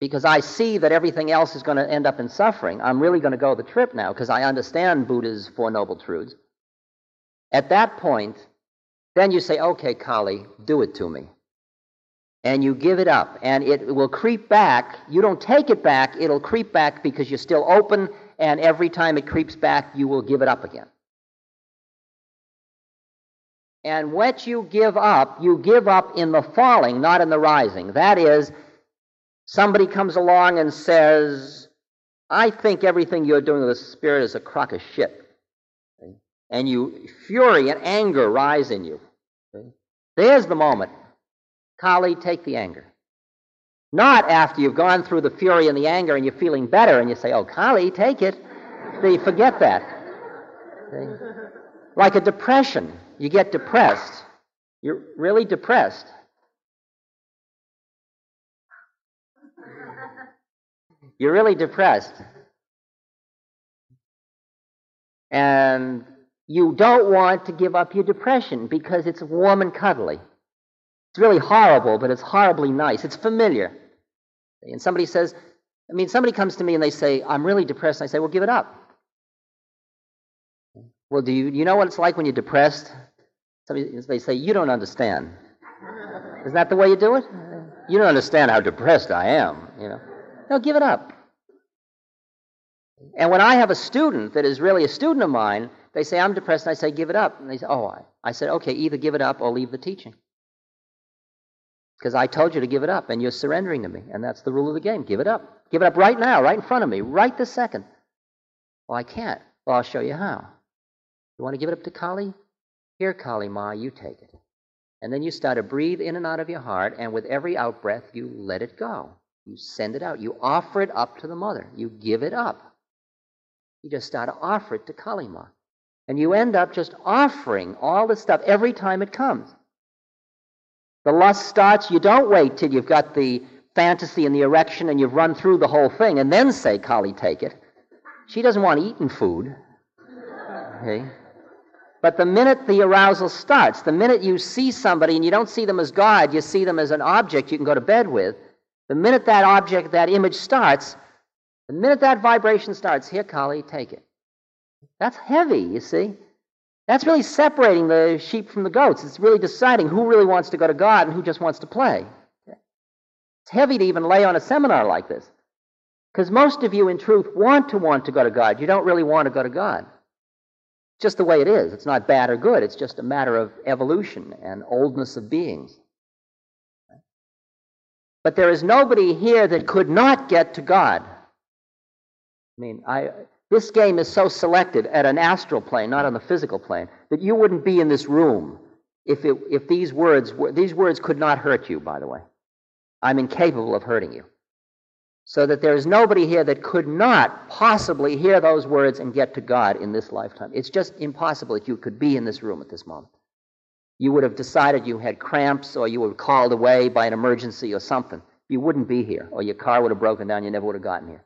because I see that everything else is going to end up in suffering, I'm really going to go the trip now because I understand Buddha's Four Noble Truths. At that point, then you say, okay, Kali, do it to me and you give it up, and it will creep back. You don't take it back, it'll creep back because you're still open, and every time it creeps back, you will give it up again. And what you give up, you give up in the falling, not in the rising. That is, somebody comes along and says, I think everything you're doing with the Spirit is a crock of shit. And you, fury and anger rise in you. There's the moment. Kali, take the anger. Not after you've gone through the fury and the anger and you're feeling better and you say, oh, Kali, take it. They forget that. Like a depression. You get depressed. You're really depressed. You're really depressed. And you don't want to give up your depression because it's warm and cuddly. It's really horrible, but it's horribly nice. It's familiar. And somebody says, I mean, somebody comes to me and they say, I'm really depressed. And I say, well, give it up. Well, do you, you know what it's like when you're depressed? Somebody, they say, you don't understand. Isn't that the way you do it? You don't understand how depressed I am, you know. No, give it up. And when I have a student that is really a student of mine, They say, I'm depressed, and I say, give it up. And they say, oh, I. I said, okay, either give it up or leave the teaching. Because I told you to give it up, and you're surrendering to me. And that's the rule of the game. Give it up. Give it up right now, right in front of me, right this second. Well, I can't. Well, I'll show you how. You want to give it up to Kali? Here, Kali Ma, you take it. And then you start to breathe in and out of your heart, and with every out breath, you let it go. You send it out. You offer it up to the mother. You give it up. You just start to offer it to Kali Ma. And you end up just offering all this stuff every time it comes. The lust starts, you don't wait till you've got the fantasy and the erection and you've run through the whole thing and then say, Kali, take it. She doesn't want eating food. Okay? But the minute the arousal starts, the minute you see somebody and you don't see them as God, you see them as an object you can go to bed with, the minute that object, that image starts, the minute that vibration starts, here, Kali, take it. That's heavy, you see. That's really separating the sheep from the goats. It's really deciding who really wants to go to God and who just wants to play. It's heavy to even lay on a seminar like this. Because most of you, in truth, want to want to go to God. You don't really want to go to God. It's just the way it is. It's not bad or good. It's just a matter of evolution and oldness of beings. But there is nobody here that could not get to God. I mean, I, this game is so selected at an astral plane, not on the physical plane, that you wouldn't be in this room if, it, if these words were, these words could not hurt you, by the way. I'm incapable of hurting you. So that there is nobody here that could not possibly hear those words and get to God in this lifetime. It's just impossible that you could be in this room at this moment. You would have decided you had cramps or you were called away by an emergency or something. You wouldn't be here, or your car would have broken down. You never would have gotten here.